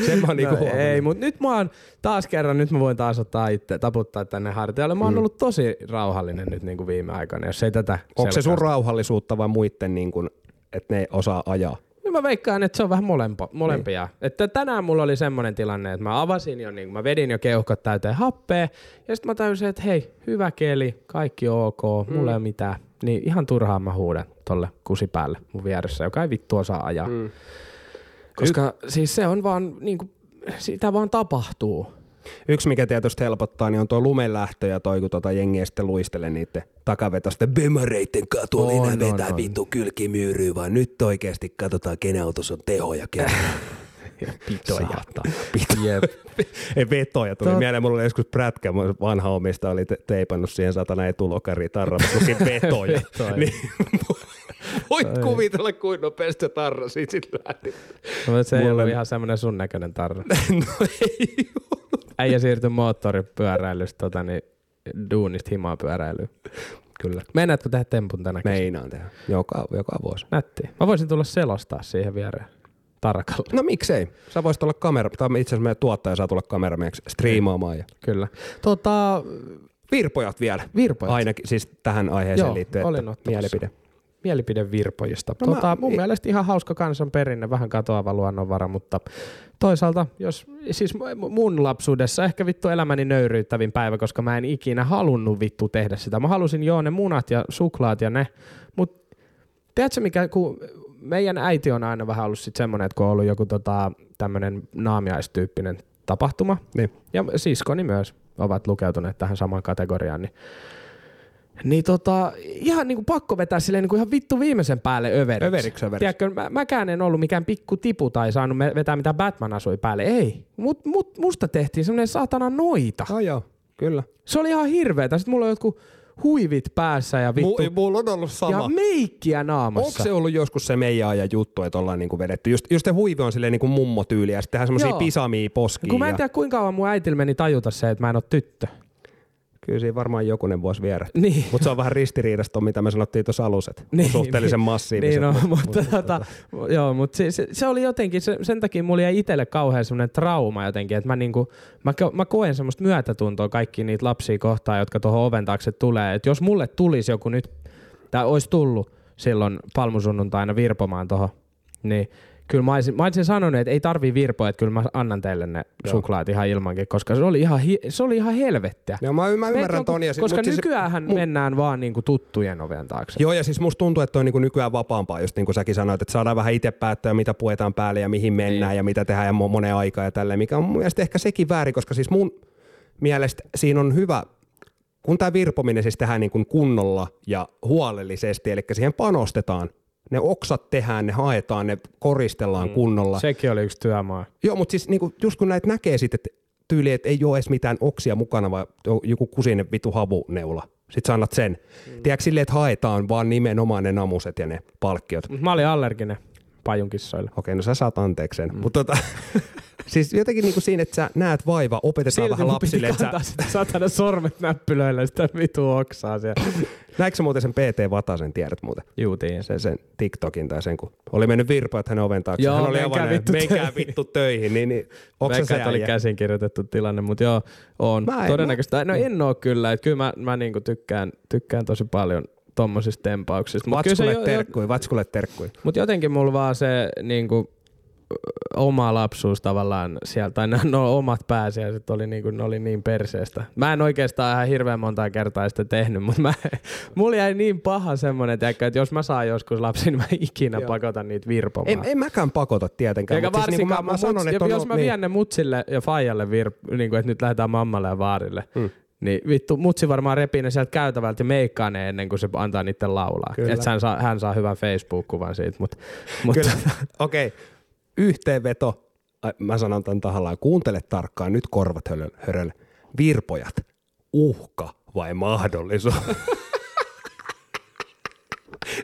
Sen mä oon niinku no, ei, mutta nyt mä oon taas kerran, nyt mä voin taas ottaa itse, taputtaa tänne hartialle. Mä oon mm. ollut tosi rauhallinen nyt niin kuin viime aikoina, jos ei tätä Onko se sun rauhallisuutta vai muiden, niin että ne osaa ajaa? Mä veikkaan, että se on vähän molempo, molempia. Niin. Että tänään mulla oli semmoinen tilanne, että mä avasin jo, niin mä vedin jo keuhkot täyteen happea, ja sitten mä täysin, että hei, hyvä keli, kaikki ok, mulla ei ole mitään. Niin ihan turhaan mä huudan tolle kusipäälle mun vieressä, joka ei vittu osaa ajaa. Mm. Koska y- siis se on vaan, niin kuin, sitä vaan tapahtuu. Yksi, mikä tietysti helpottaa, niin on tuo lumenlähtö ja toi, kun tota jengiä sitten luistelee niiden takavetosten On, enää on, vetää on. vittu kylkimyyryä, vaan nyt oikeasti katsotaan, kenen autossa on tehoja kerran. <laughs> Pitoja. Pito. Jep. <laughs> Ei vetoja, tuli Tot- mieleen, mulla oli joskus prätkä, vanha omista oli te- teipannut siihen satana etulokariin tarrassa, luki vetoja. Vetoja. <laughs> niin, <laughs> voit kuvitella, kuinka nopeasti se tarra siitä sitten lähti. No, se ei ollut ihan semmoinen sun näköinen tarra. no ei Äijä siirtyi moottoripyöräilystä tota, niin, duunista himaa pyöräilyyn. Kyllä. Mennäänkö tehdä tempun tänä kesänä? Meinaan tehdä. Joka, joka vuosi. Nätti. Mä voisin tulla selostaa siihen viereen tarkalla. No miksei? Sä voisit olla kamera, tai itse asiassa meidän tuottaja saa tulla kameramieksi striimaamaan. Ja... Kyllä. Tota, Virpojat vielä. virpojat. Ainakin siis tähän aiheeseen Joo, liittyen, olin että ottamassa. mielipide. Mielipide virpojista. No No mä- tota, mun i- mielestä ihan hauska kansan perinne, vähän katoava luonnonvara, mutta toisaalta, jos siis mu- mun lapsuudessa ehkä vittu elämäni nöyryyttävin päivä, koska mä en ikinä halunnut vittu tehdä sitä. Mä halusin joo ne munat ja suklaat ja ne, mutta tiedätkö mikä, kun meidän äiti on aina vähän ollut sit semmoinen, että kun on ollut joku tota, tämmöinen naamiaistyyppinen tapahtuma, Niin. ja siskoni myös ovat lukeutuneet tähän samaan kategoriaan, niin niin tota, ihan niinku pakko vetää silleen niinku ihan vittu viimeisen päälle överiksi. Överiksi, överiksi. Tiedätkö, mä, mäkään en ollut mikään pikku tipu tai saanut vetää mitä Batman asui päälle. Ei. Mut, mut, musta tehtiin semmonen saatana noita. Ah, joo, kyllä. Se oli ihan hirveetä. Sitten mulla on jotkut huivit päässä ja vittu. Mu- mulla on ollut sama. ja meikkiä naamassa. Onko se ollut joskus se meidän ajan juttu, että ollaan niinku vedetty? Just, just se huivi on silleen niinku mummotyyli ja sitten tehdään semmosia pisamia poskia. Kun mä en ja- tiedä kuinka kauan mun äitillä meni tajuta se, että mä en ole tyttö. Kyllä siinä varmaan jokunen voisi viedä. <laughs> Niin. Mutta se on vähän ristiriidasta, mitä me sanottiin tuossa alussa, että <laughs> Niin, suhteellisen niin. Niin, no, mut- mutta, mut- tota, joo, mutta se, se, se, oli jotenkin, se, sen takia mulla jäi itselle kauhean semmoinen trauma jotenkin, että mä, niinku, mä, mä koen semmoista myötätuntoa kaikki niitä lapsia kohtaan, jotka tuohon oven taakse tulee. Että jos mulle tulisi joku nyt, tai olisi tullut silloin palmusunnuntaina virpomaan tuohon, niin kyllä mä olisin, mä olisin sanonut, että ei tarvii virpoa, että kyllä mä annan teille ne suklaat ihan ilmankin, koska se oli ihan, hi- se oli ihan helvettiä. Joo, mä, mä ymmärrän on- ton. Ja sit- koska mut siis- nykyään mu- mennään vaan niinku tuttujen oven taakse. Joo, ja siis musta tuntuu, että on niinku nykyään vapaampaa, just niin kuin säkin sanoit, että saadaan vähän itse päättää, mitä puetaan päälle ja mihin mennään Niin. ja mitä tehdään ja mo- moneen aikaan ja tälleen, mikä on mun mielestä ehkä sekin väärin, koska siis mun mielestä siinä on hyvä, kun tämä virpominen siis tehdään niin kuin kunnolla ja huolellisesti, eli siihen panostetaan. Ne oksat tehdään, ne haetaan, ne koristellaan mm. kunnolla. Sekin oli yksi työmaa. Joo, mutta siis niinku, just kun näitä näkee sitten, että tyyli, että ei ole edes mitään oksia mukana, vaan joku kusinen vitu havuneula. Sitten sä annat sen. Mm. Tiedätkö silleen, että haetaan vaan nimenomaan ne namuset ja ne palkkiot. Mä olin allerginen pajunkissoille. Okei, no sä saat anteeksi sen. Mm. Mutta tota, <laughs> siis jotenkin niinku siinä, että sä näet vaiva, opetetaan vähän lapsille, että sä, satana sormet näppylöillä sitä vitu oksaa siellä. <laughs> näetkö sä muuten sen PT Vatasen, tiedät muuten? Juutiin. Sen, sen TikTokin tai sen, kun oli mennyt virpaat hänen oven taakse. Joo, Hän oli menkää vittu menkää töihin." vittu töihin, niin, niin että oli käsinkirjoitettu tilanne, mutta joo, on Mä en- todennäköisesti. No en oo kyllä, että kyllä mä, mä niinku tykkään, tykkään tosi paljon tommosista tempauksista. Mutta Vatskulle jo, terkkui, vatskulle terkkui. mut jotenkin mulla vaan se niinku, oma lapsuus tavallaan sieltä, tai no, no omat pääsiäiset oli, niinku, ne oli niin perseestä. Mä en oikeastaan ihan hirveän monta kertaa sitä tehnyt, mutta mä, <laughs> mulla jäi niin paha semmonen, tiedätkö, että jos mä saan joskus lapsi, niin mä ikinä Joo. pakotan niitä virpomaan. En, en mäkään pakota tietenkään. Eikä mutta siis niinku mä, mä sanon, että on, jos mä niin, vien ne mutsille ja faijalle, vir- niin kuin, että nyt lähdetään mammalle ja vaarille, Hmm. Niin vittu, mutsi varmaan repii ne sieltä käytävältä ja meikkaa ne ennen kuin se antaa niiden laulaa. Että hän saa, hän saa hyvän Facebook-kuvan siitä. Mutta, mut, Kyllä. Okei, okay. yhteenveto. Ai, Mä sanon tämän tahallaan. Kuuntele tarkkaan, nyt korvat hörölle. Virpojat, uhka vai mahdollisuus? <laughs>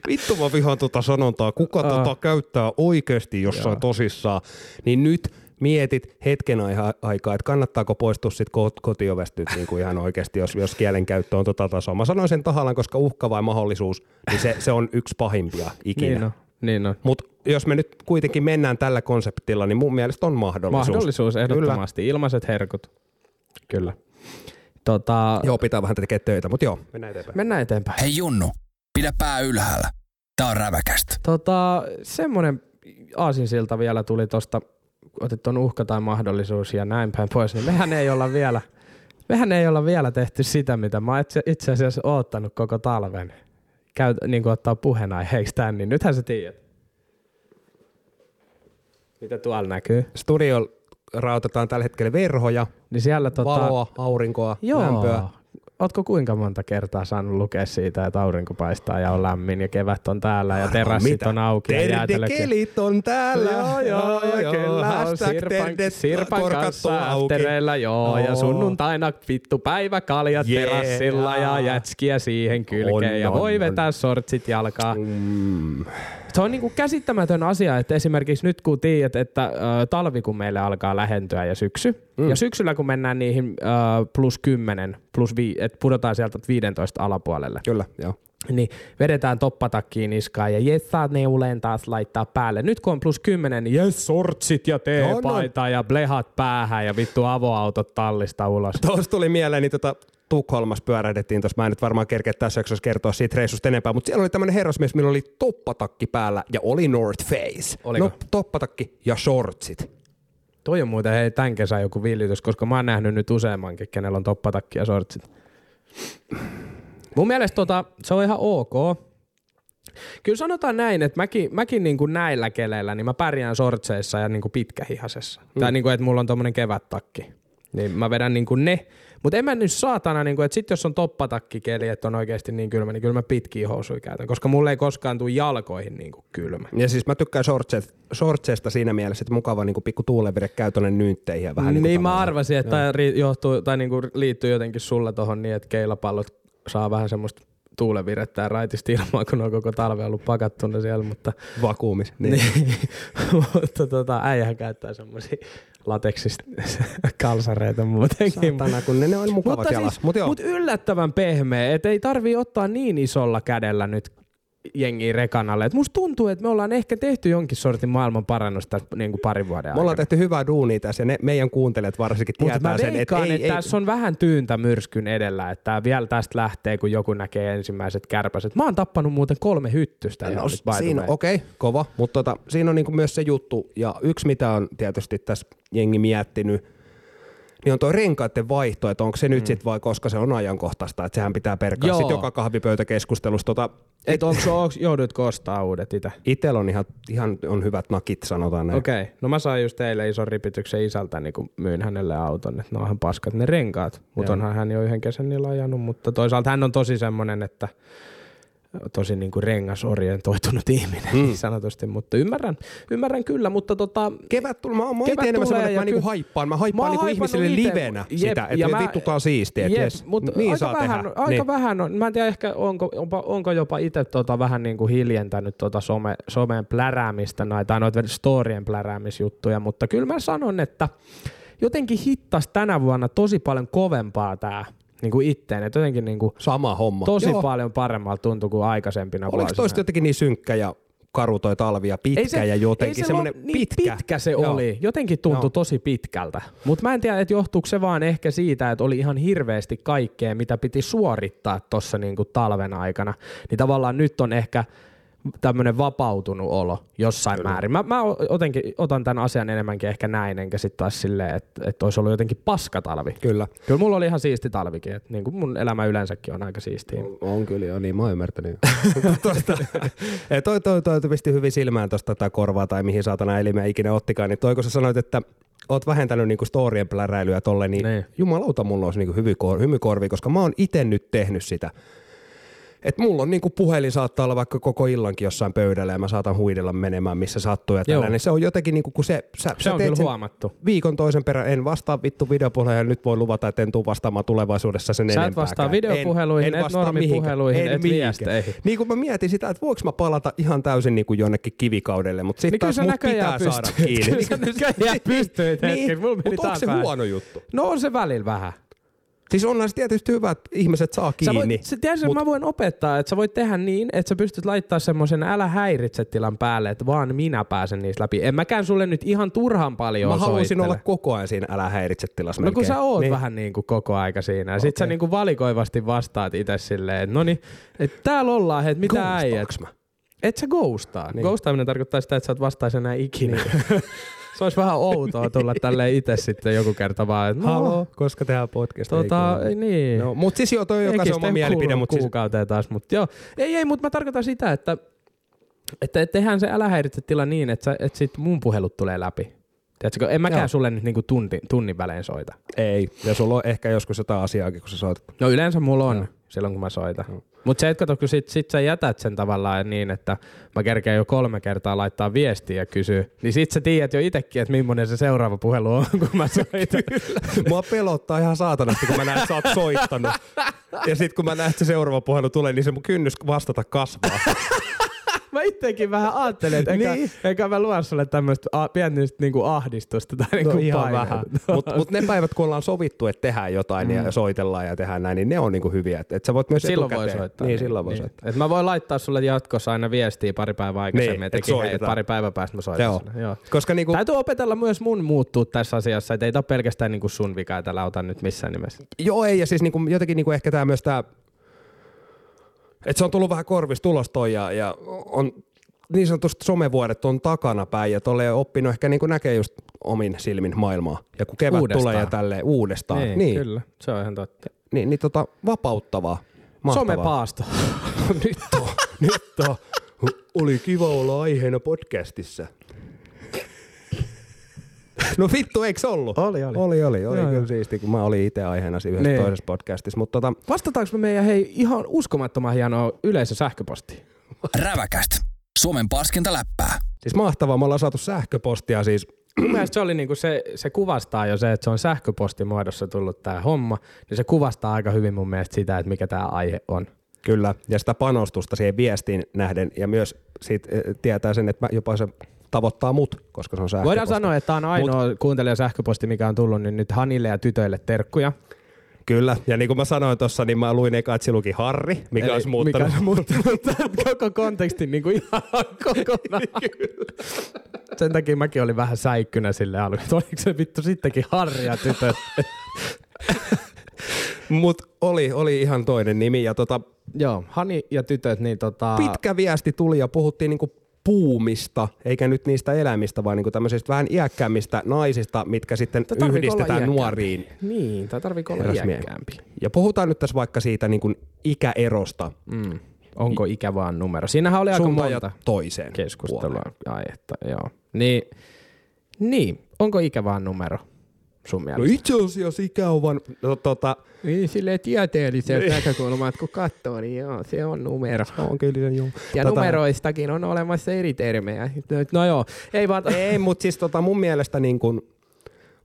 Vittu mä vihaan tuota sanontaa. Kuka Aa. tota käyttää oikeasti jossain Joo. tosissaan? Niin nyt mietit hetken aikaa, että kannattaako poistua sit ko- kotiovesta nyt niin kuin ihan oikeasti, jos, jos kielenkäyttö on tota tasoa. Mä sanoin sen tahallaan, koska uhka vai mahdollisuus, niin se, se on yksi pahimpia ikinä. niin on. Niin on. Mutta jos me nyt kuitenkin mennään tällä konseptilla, niin mun mielestä on mahdollisuus. Mahdollisuus ehdottomasti. Ilmaiset herkut. Kyllä. Tota, Joo, pitää vähän tekemään töitä, mutta joo, mennään eteenpäin. mennään eteenpäin. Hei Junnu, pidä pää ylhäällä. Tää on räväkästä. Tota, semmoinen aasinsilta vielä tuli tosta, otit ton uhka tai mahdollisuus ja näin päin pois, niin mehän ei olla vielä, mehän ei olla vielä tehty sitä, mitä mä oon itse, itse asiassa oottanut koko talven. Käy, niin kuin ottaa puheenaiheeksi tän, niin nythän sä tiedät. Mitä tuolla näkyy? Studio rautetaan tällä hetkellä verhoja, Niin siellä tota, valoa, aurinkoa, joo, lämpöä. Ootko kuinka monta kertaa saanut lukea siitä, että aurinko paistaa ja on lämmin ja kevät on täällä ja terassit Mitä? on auki Terdekelit on täällä. Joo, joo, ja kyllä Hashtag Sirpan, kanssa auki. aftereilla, joo, ja sunnuntaina vittu päivä kaljat Yeah. terassilla ja jätskiä siihen kylkeen On, ja on, voi on. vetää sortsit jalkaa. Mm. Se on niinku käsittämätön asia, että esimerkiksi nyt kun tiedät, että ö, talvi kun meille alkaa lähentyä ja syksy, mm. ja syksyllä kun mennään niihin ö, plus 10, plus vi, että pudotaan sieltä 15 alapuolelle, Kyllä, joo. niin vedetään toppatakkiin niskaan ja jes saa neuleen taas laittaa päälle. Nyt kun on plus 10, niin jes sortsit ja teepaita ja blehat päähän ja vittu avoautot tallista ulos. Tuossa tuli mieleen, niin tota, Tukholmassa pyörähdettiin tuossa. Mä en nyt varmaan kerkeä tässä jaksossa kertoa siitä reissusta enempää, mutta siellä oli tämmöinen herrasmies, millä oli toppatakki päällä ja oli North Face. Oliko? No, toppatakki ja shortsit. Toi on muuten hei tämän kesän joku villitys, koska mä oon nähnyt nyt useammankin, kenellä on toppatakki ja sortsit. Mun mielestä tota, se on ihan ok. Kyllä sanotaan näin, että mäkin, mäkin niin kuin näillä keleillä, niin mä pärjään sortseissa ja niin kuin pitkähihasessa. Mm. Tai niin kuin, että mulla on tommonen kevättakki. Niin mä vedän niin kuin ne. Mutta en mä nyt saatana, niin kuin, että sit jos on toppatakkikeli, että on oikeasti niin kylmä, niin kyllä mä pitkiä housuja käytän. Koska mulle ei koskaan tule jalkoihin niin kuin kylmä. Ja siis mä tykkään shortseista, shortseista siinä mielessä, että mukava niin pikku tuulenvire käy tonne nyytteihin ja vähän niin, niin kuin mä arvasin, että tämä johtuu, tai niinku liittyy jotenkin sulla tohon niin, että keilapallot saa vähän semmoista tuulevirettä ja raitista ilmaa, kun on koko talve ollut pakattuna siellä, mutta, Vakuumis. Niin. niin. <laughs> mutta tota, äijähän käyttää semmoisia lateksista <laughs> kalsareita muutenkin. Saatana, kun ne, ne on mukavat Mutta, jalas. siis, Mut joo. mut yllättävän pehmeä, että ei tarvii ottaa niin isolla kädellä nyt jengiä rekanalle. Et musta tuntuu, että me ollaan ehkä tehty jonkin sortin maailman parannusta niin kuin parin vuoden Me ollaan tehty hyvää duunia tässä ja ne, meidän kuuntelijat varsinkin Mutta tietää mä sen, että veikkaan, ei, että ei, tässä on vähän tyyntä myrskyn edellä, että vielä tästä lähtee, kun joku näkee ensimmäiset kärpäset. Mä oon tappanut muuten kolme hyttystä. No, nyt, siinä, okei, okay, kova, mutta tota, siinä on niinku myös se juttu, ja yksi mitä on tietysti tässä jengi miettinyt, niin on tuo renkaiden vaihto, että onko se nyt sit vai koska se on ajankohtaista, että sehän pitää perkaa Joo. sit joka kahvipöytäkeskustelussa. Tota, Et onko, onko, joudutko ostaa uudet itse? Itellä on ihan, ihan on hyvät nakit, sanotaan näin. Okei, okay. no mä sain just eilen ison ripityksen isältä, niin kun myin hänelle auton, että ne on ihan paskat ne renkaat. Mutta onhan hän jo yhden kesän niillä ajanut, mutta toisaalta hän on tosi semmonen, että tosi <laughs> niin kuin rengasorientoitunut ihminen Mm. niin sanotusti, mutta ymmärrän, ymmärrän kyllä, mutta tota, Kevät tulee, mä oon, ite enemmän semmoinen, että ja mä niinku haippaan, mä haippaan niinku ihmisille ite- livenä jep, sitä, että mä- vittu tää on siistiä, että Jep, jes, mutta niin aika saa vähän, tehdä. Aika niin. vähän on. Mä en tiedä ehkä, onko, onko, onko jopa itse tota vähän niin kuin hiljentänyt tota some, someen pläräämistä tai noita storien pläräämisjuttuja, mutta kyllä mä sanon, että jotenkin hittas tänä vuonna tosi paljon kovempaa tää niin kuin itteen. Että jotenkin niin kuin Sama homma. tosi Joo. paljon paremmalta tuntui kuin aikaisempina Oliko vuosina. toista jotenkin niin synkkä ja karu toi talvi ja pitkä ja jotenkin se semmoinen niin pitkä. pitkä se Joo. oli. Jotenkin tuntui Joo. tosi pitkältä. Mutta mä en tiedä, että johtuuko se vaan ehkä siitä, että oli ihan hirveästi kaikkea, mitä piti suorittaa tuossa niinku talven aikana. Niin tavallaan nyt on ehkä tämmöinen vapautunut olo jossain Kyllä. määrin. Mä, mä otenkin, otan tämän asian enemmänkin ehkä näin, enkä sitten taas silleen, että, että olisi ollut jotenkin paskatalvi. Kyllä. Kyllä mulla oli ihan siisti talvikin, että niin kuin mun elämä yleensäkin on aika siistiä. On kyllä joo, niin mä oon ymmärtänyt. <laughs> Tuosta, toi, <laughs> toi, toi, toi pisti hyvin silmään tuosta tätä korvaa tai mihin saatana elimeä ikinä ottikaan, niin toi kun sä sanoit, että oot vähentänyt niinku storien pläräilyä tolle, niin, Niin. niin. jumalauta mulla olisi niinku hymy, hymy korvi, koska mä oon itse nyt tehnyt sitä. Et mulla on niinku puhelin saattaa olla vaikka koko illankin jossain pöydällä ja mä saatan huidella menemään missä sattuu ja Joo. tällainen. Se on jotenkin niinku, kun se, sä, Se sä on teet kyllä huomattu. viikon toisen perään, en vastaa vittu videopuheluun ja nyt voin luvata, että en tuu vastaamaan tulevaisuudessa sen Sä et vastaa videopuheluihin, et vastaa normipuheluihin, mihinkään. et viesteihin. Niin kun mä mietin sitä, että voiko mä palata ihan täysin niin kuin jonnekin kivikaudelle, mutta sitten Niin taas mut pitää saada pystyt. kiinni. Kyllä sä näköjään hetken. Mulla meni mutta onko se huono juttu? No on se välillä vähän. Siis onhan se tietysti hyvä, että ihmiset saa Sä kiinni. voit, sä mut- mä voin opettaa, että sä voit tehdä niin, että sä pystyt laittaa semmoisen älä häiritse tilan päälle, että vaan minä pääsen niistä läpi. En mäkään sulle nyt ihan turhan paljon Mä haluaisin soittele. olla koko ajan siinä älä häiritse tilassa No kun sä oot niin. vähän niin kuin koko aika siinä. Ja sit sä niin kuin valikoivasti vastaat itse silleen, että no niin, että täällä ollaan, että mitä äijät. Mä? Et sä ghostaa. Niin. Niin. Ghostaaminen tarkoittaa sitä, että sä et vastaisi enää ikinä. Niin. <laughs> se olisi vähän outoa tulla tälleen itse sitten joku kerta vaan, että no, Halo, koska tehdään podcast. tota, ei niin. No, mutta siis joo, toi on jokaisen oma mielipide, mutta siis, kuukauteen taas, mutta joo. Ei, ei, mutta mä tarkoitan sitä, että, että tehdään se älä häiritse tila niin, että, että sit mun puhelut tulee läpi. Tiedätkö, en mäkään Joo. sulle nyt niinku tunti, tunnin välein soita. ei. Ja sulla on ehkä joskus jotain asiaakin, kun sä soitat. No yleensä mulla on Joo. silloin, kun mä soitan. Joo. Mutta se, että kato, kun sit, sit sä jätät sen tavallaan niin, että mä kerkeen jo kolme kertaa laittaa viestiä ja kysyy, niin sit sä tiedät jo itekin, että millainen se seuraava puhelu on, <laughs> kun mä soitan. Mua pelottaa ihan saatanasti, kun mä näen, että sä oot soittanut. Ja sit kun mä näen, että se seuraava puhelu tulee, niin se mun kynnys vastata kasvaa. <laughs> Mä itsekin vähän ajattelin, että eikä, Niin. eikä mä lue sulle tämmöistä a, pientä niinku ahdistusta tai niinku No ihan vähän. Mutta mut ne päivät, kun ollaan sovittu, että tehdään jotain mm. ja soitellaan ja tehdään näin, niin ne on niinku hyviä. Että et sä voit myös Silloin voi etukäteen. soittaa. Niin, silloin voi soittaa. Et mä voin laittaa sulle jatkossa aina viestiä pari päivää aikaisemmin, Niin, että et hei, soitetaan. pari päivää päästä mä soitan Joo. sulle. Joo. Koska niinku, Täytyy opetella myös mun muuttua tässä asiassa, että ei tää ole pelkästään niinku sun vika, että älä ota nyt missään nimessä. joo ei, ja siis niinku, jotenkin niinku ehkä tää myös tää, että se on tullut vähän korvista tulos toi ja, ja on niin sanotusti somevuodet on takana päin ja tolle oppinut ehkä niinku näkee just omin silmin maailmaa. Ja kun kevät Uudestaan. tulee ja tälleen uudestaan, Niin, niin, kyllä. Se on ihan totta. niin, niin tota, vapauttavaa. Mahtavaa. Somepaasto. <laughs> nyt on, nyt on. Oli kiva olla aiheena podcastissa. No vittu, eikö ollut? Oli, oli. Oli, oli. Oli Joo, kyllä siisti, kun mä olin itse aiheena siinä yhdessä Niin. toisessa podcastissa. Mutta tota, Vastataanko me meidän hei ihan uskomattoman hienoa yleisösähköpostia? Räväkäst. Suomen paskinta läppää. siis mahtavaa, me ollaan saatu sähköpostia siis. Mun mielestä se, oli niinku se, se kuvastaa jo se, että se on sähköpostimuodossa tullut tämä homma, niin se kuvastaa aika hyvin mun mielestä sitä, että mikä tämä aihe on. Kyllä, ja sitä panostusta siihen viestiin nähden, ja myös siitä eh, tietää sen, että mä- jopa se tavoittaa mut, koska se on sähköposti. Voidaan sanoa, että tämä on ainoa Mut... kuuntelija sähköposti, mikä on tullut, niin nyt Hanille ja tytöille terkkuja. Kyllä, ja niin kuin mä sanoin tuossa, niin mä luin eka, että se luki Harri, mikä Eli olisi muuttanut. Mikä olisi <laughs> muuttanut koko kontekstin niin kuin ihan <laughs> kokonaan. Sen takia mäkin olin vähän säikkynä sille alueelle. että Oliko se vittu sittenkin Harri ja tytöt? <laughs> Mutta oli, oli ihan toinen nimi, ja tota, Joo, Hani ja tytöt, niin tota... pitkä viesti tuli, ja puhuttiin niinku puumista, eikä nyt niistä eläimistä, vaan niinku tämmöisistä vähän iäkkäämmistä naisista, mitkä sitten olla yhdistetään nuoriin Niin, tai tarviiko olla iäkkäämpi? Ja puhutaan nyt tässä vaikka siitä niin ikäerosta Mm. Onko ikä vaan numero? Siinähän oli aika suuntaan ja monta toiseen keskustelua puoleen. aihetta, joo. Niin, niin, onko ikä vaan numero sun No mielestä? itse asiassa ikä on vaan, no, tota, Niin, silleen tieteelliseltä näkökulmalta kun katsoo, niin joo, se on numero. <laughs> on kyllä joo. Ja Tota- numeroistakin on olemassa eri termejä. No joo, ei vaan... <laughs> Ei, mutta siis tota mun mielestä niin kun,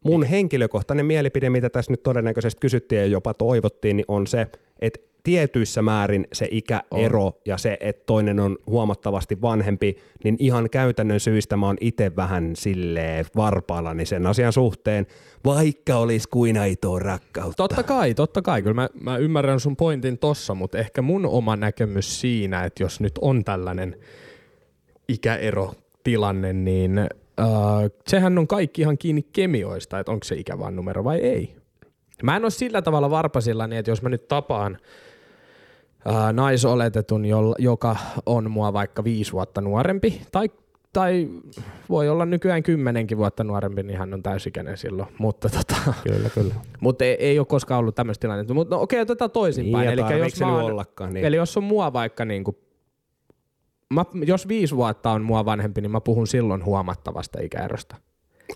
mun henkilökohtainen mielipide, mitä tässä nyt todennäköisesti kysyttiin ja jopa toivottiin, niin on se, että tietyissä määrin se ikäero ja se, että toinen on huomattavasti vanhempi, niin ihan käytännön syistä mä oon itse vähän silleen varpaallani sen asian suhteen, vaikka olisi kuin aitoa rakkautta. Totta kai, totta kai. Kyllä mä, mä ymmärrän sun pointin tossa, mutta ehkä mun oma näkemys siinä, että jos nyt on tällainen ikäerotilanne, niin äh, sehän on kaikki ihan kiinni kemioista, että onko se ikä vaan numero vai ei. Mä en ole sillä tavalla varpasilla, niin että jos mä nyt tapaan naisoletetun, jolla, joka on mua vaikka viisi vuotta nuorempi, tai, tai voi olla nykyään kymmenenkin vuotta nuorempi, niin hän on täysikäinen silloin. Mutta tota, Kyllä, kyllä. mutta ei, ei ole koskaan ollut tämmöistä tilannetta. Mutta no, okei, otetaan toisinpäin. Niin, Eli jos, mä oon, ollakaan, niin. eli jos on mua vaikka niinku, mä, jos viisi vuotta on mua vanhempi, niin mä puhun silloin huomattavasta ikäerosta.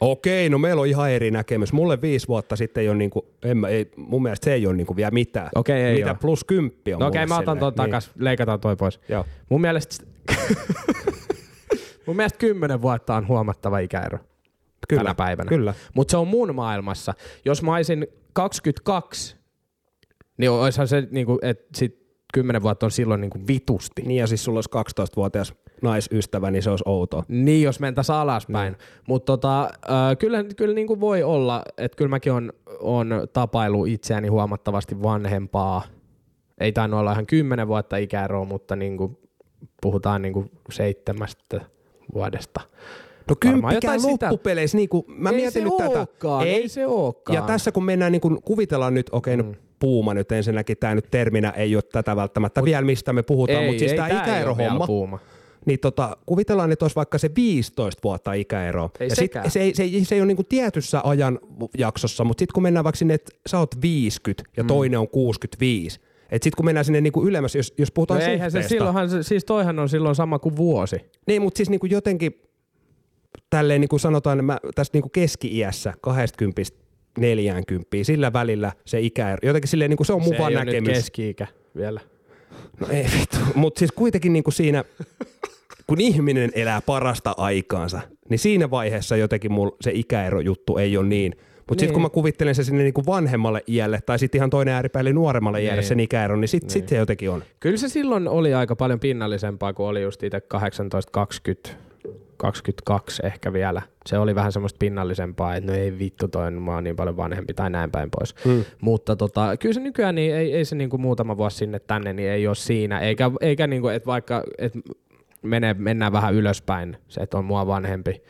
Okei, no meillä on ihan eri näkemys. Mulle viisi vuotta sitten ei ole niinku, en mä, ei, mun mielestä se ei ole niinku vielä mitään. Okei, ei Mitä oo. plus kymppi on No okei, mä otan tuon takas, leikataan toi pois. Joo. Mun mielestä, <laughs> mun mielestä kymmenen vuotta on huomattava ikäero Kyllä, tänä päivänä. Kyllä. Mutta se on mun maailmassa. Jos mä olisin 22, niin olisihan se, niinku, että sit 10 vuotta on silloin niinku vitusti. Niin ja siis sulla olisi 12-vuotias naisystävä, niin se olisi outoa. Niin, jos mentäisiin alaspäin. Mutta tota, äh, kyllä, kyllä niin kuin voi olla, että kyllä mäkin on, on tapailu itseäni huomattavasti vanhempaa. Ei tainnut olla ihan kymmenen vuotta ikäeroa, mutta niin kuin puhutaan niin kuin seitsemästä vuodesta. No kymppikään loppupeleissä, niin kuin, mä ei mietin nyt tätä. ookaan, ei, se ookaan. Ja tässä kun mennään, niin kuin, kuvitellaan nyt, okei, okay, Mm. no puuma nyt ensinnäkin, tämä nyt terminä ei ole tätä välttämättä vielä, mistä me puhutaan, ei, mutta siis ei, tämä tää ei niin tota, kuvitellaan, että olisi vaikka se 15 vuotta ikäero. Ei ja sit, se, ei, se, ei, se ei ole niinku tietyssä ajan jaksossa, mutta sitten kun mennään vaikka sinne, että sä oot 50 ja Mm. toinen on 65, että sitten kun mennään sinne niinku ylemmäs, jos, jos No puhutaan eihän se silloinhan, se- siis toihan on silloin sama kuin vuosi. niin, mutta siis niinku jotenkin tälleen niin kuin sanotaan, mä tässä niin kuin keski-iässä 20 40, sillä välillä se ikä, jotenkin silleen niin kuin se on mun se vaan ei näkemys. keski-ikä vielä. No ei vittu, mutta siis kuitenkin niin kuin siinä, <laughs> kun ihminen elää parasta aikaansa, niin siinä vaiheessa jotenkin mul se ikäero juttu ei ole niin. Mutta niin. sitten kun mä kuvittelen se sinne niin kuin vanhemmalle iälle tai sitten ihan toinen ääripää eli nuoremmalle iälle Niin. sen ikäero, niin sitten Niin. sit se jotenkin on. Kyllä se silloin oli aika paljon pinnallisempaa, kun oli just itse 18, 20, 22 ehkä vielä. Se oli vähän semmoista pinnallisempaa, että no ei vittu toi, mä oon niin paljon vanhempi tai näin päin pois. Mm. Mutta tota, kyllä se nykyään niin ei, ei se niinku muutama vuosi sinne tänne, niin ei ole siinä. Eikä, eikä niinku, että vaikka et menee, mennään vähän ylöspäin, se, että on mua vanhempi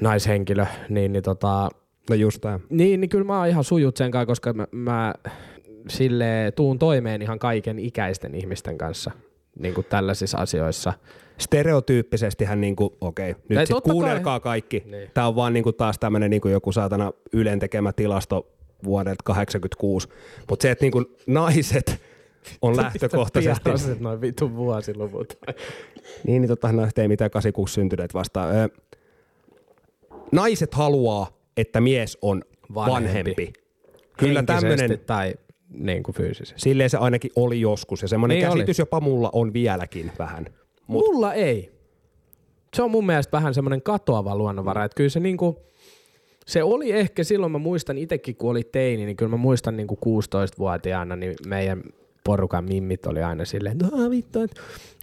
naishenkilö, niin, niin tota, No just tämä. niin, niin kyllä mä oon ihan sujut sen kanssa, koska mä, mä sille tuun toimeen ihan kaiken ikäisten ihmisten kanssa niin kuin tällaisissa asioissa. Stereotyyppisestihän niinku, okei, nyt Ei, sit totta kai. kuunnelkaa kaikki. Niin. Tämä on vaan niinku taas tämmöinen niinku joku saatana Ylen tekemä tilasto vuodelta 86. Mutta se, että niinku naiset on lähtökohtaisesti... Noin vitun vuosiluvut. niin, niin tota, no, ei mitään 86 syntyneet vastaan. Ö, naiset haluaa, että mies on vanhempi. Vanhempi. Kyllä tämmöinen, Tai niin kuin fyysisesti. silleen se ainakin oli joskus. Ja semmoinen Niin oli. käsitys jopa mulla on vieläkin vähän. Mut. Mulla ei. Se on mun mielestä vähän semmoinen katoava luonnonvara. Että kyllä se niinku, se oli ehkä silloin, mä muistan itsekin kun oli teini, niin kyllä mä muistan niinku 16-vuotiaana, niin meidän porukan mimmit oli aina silleen, että no vittu, että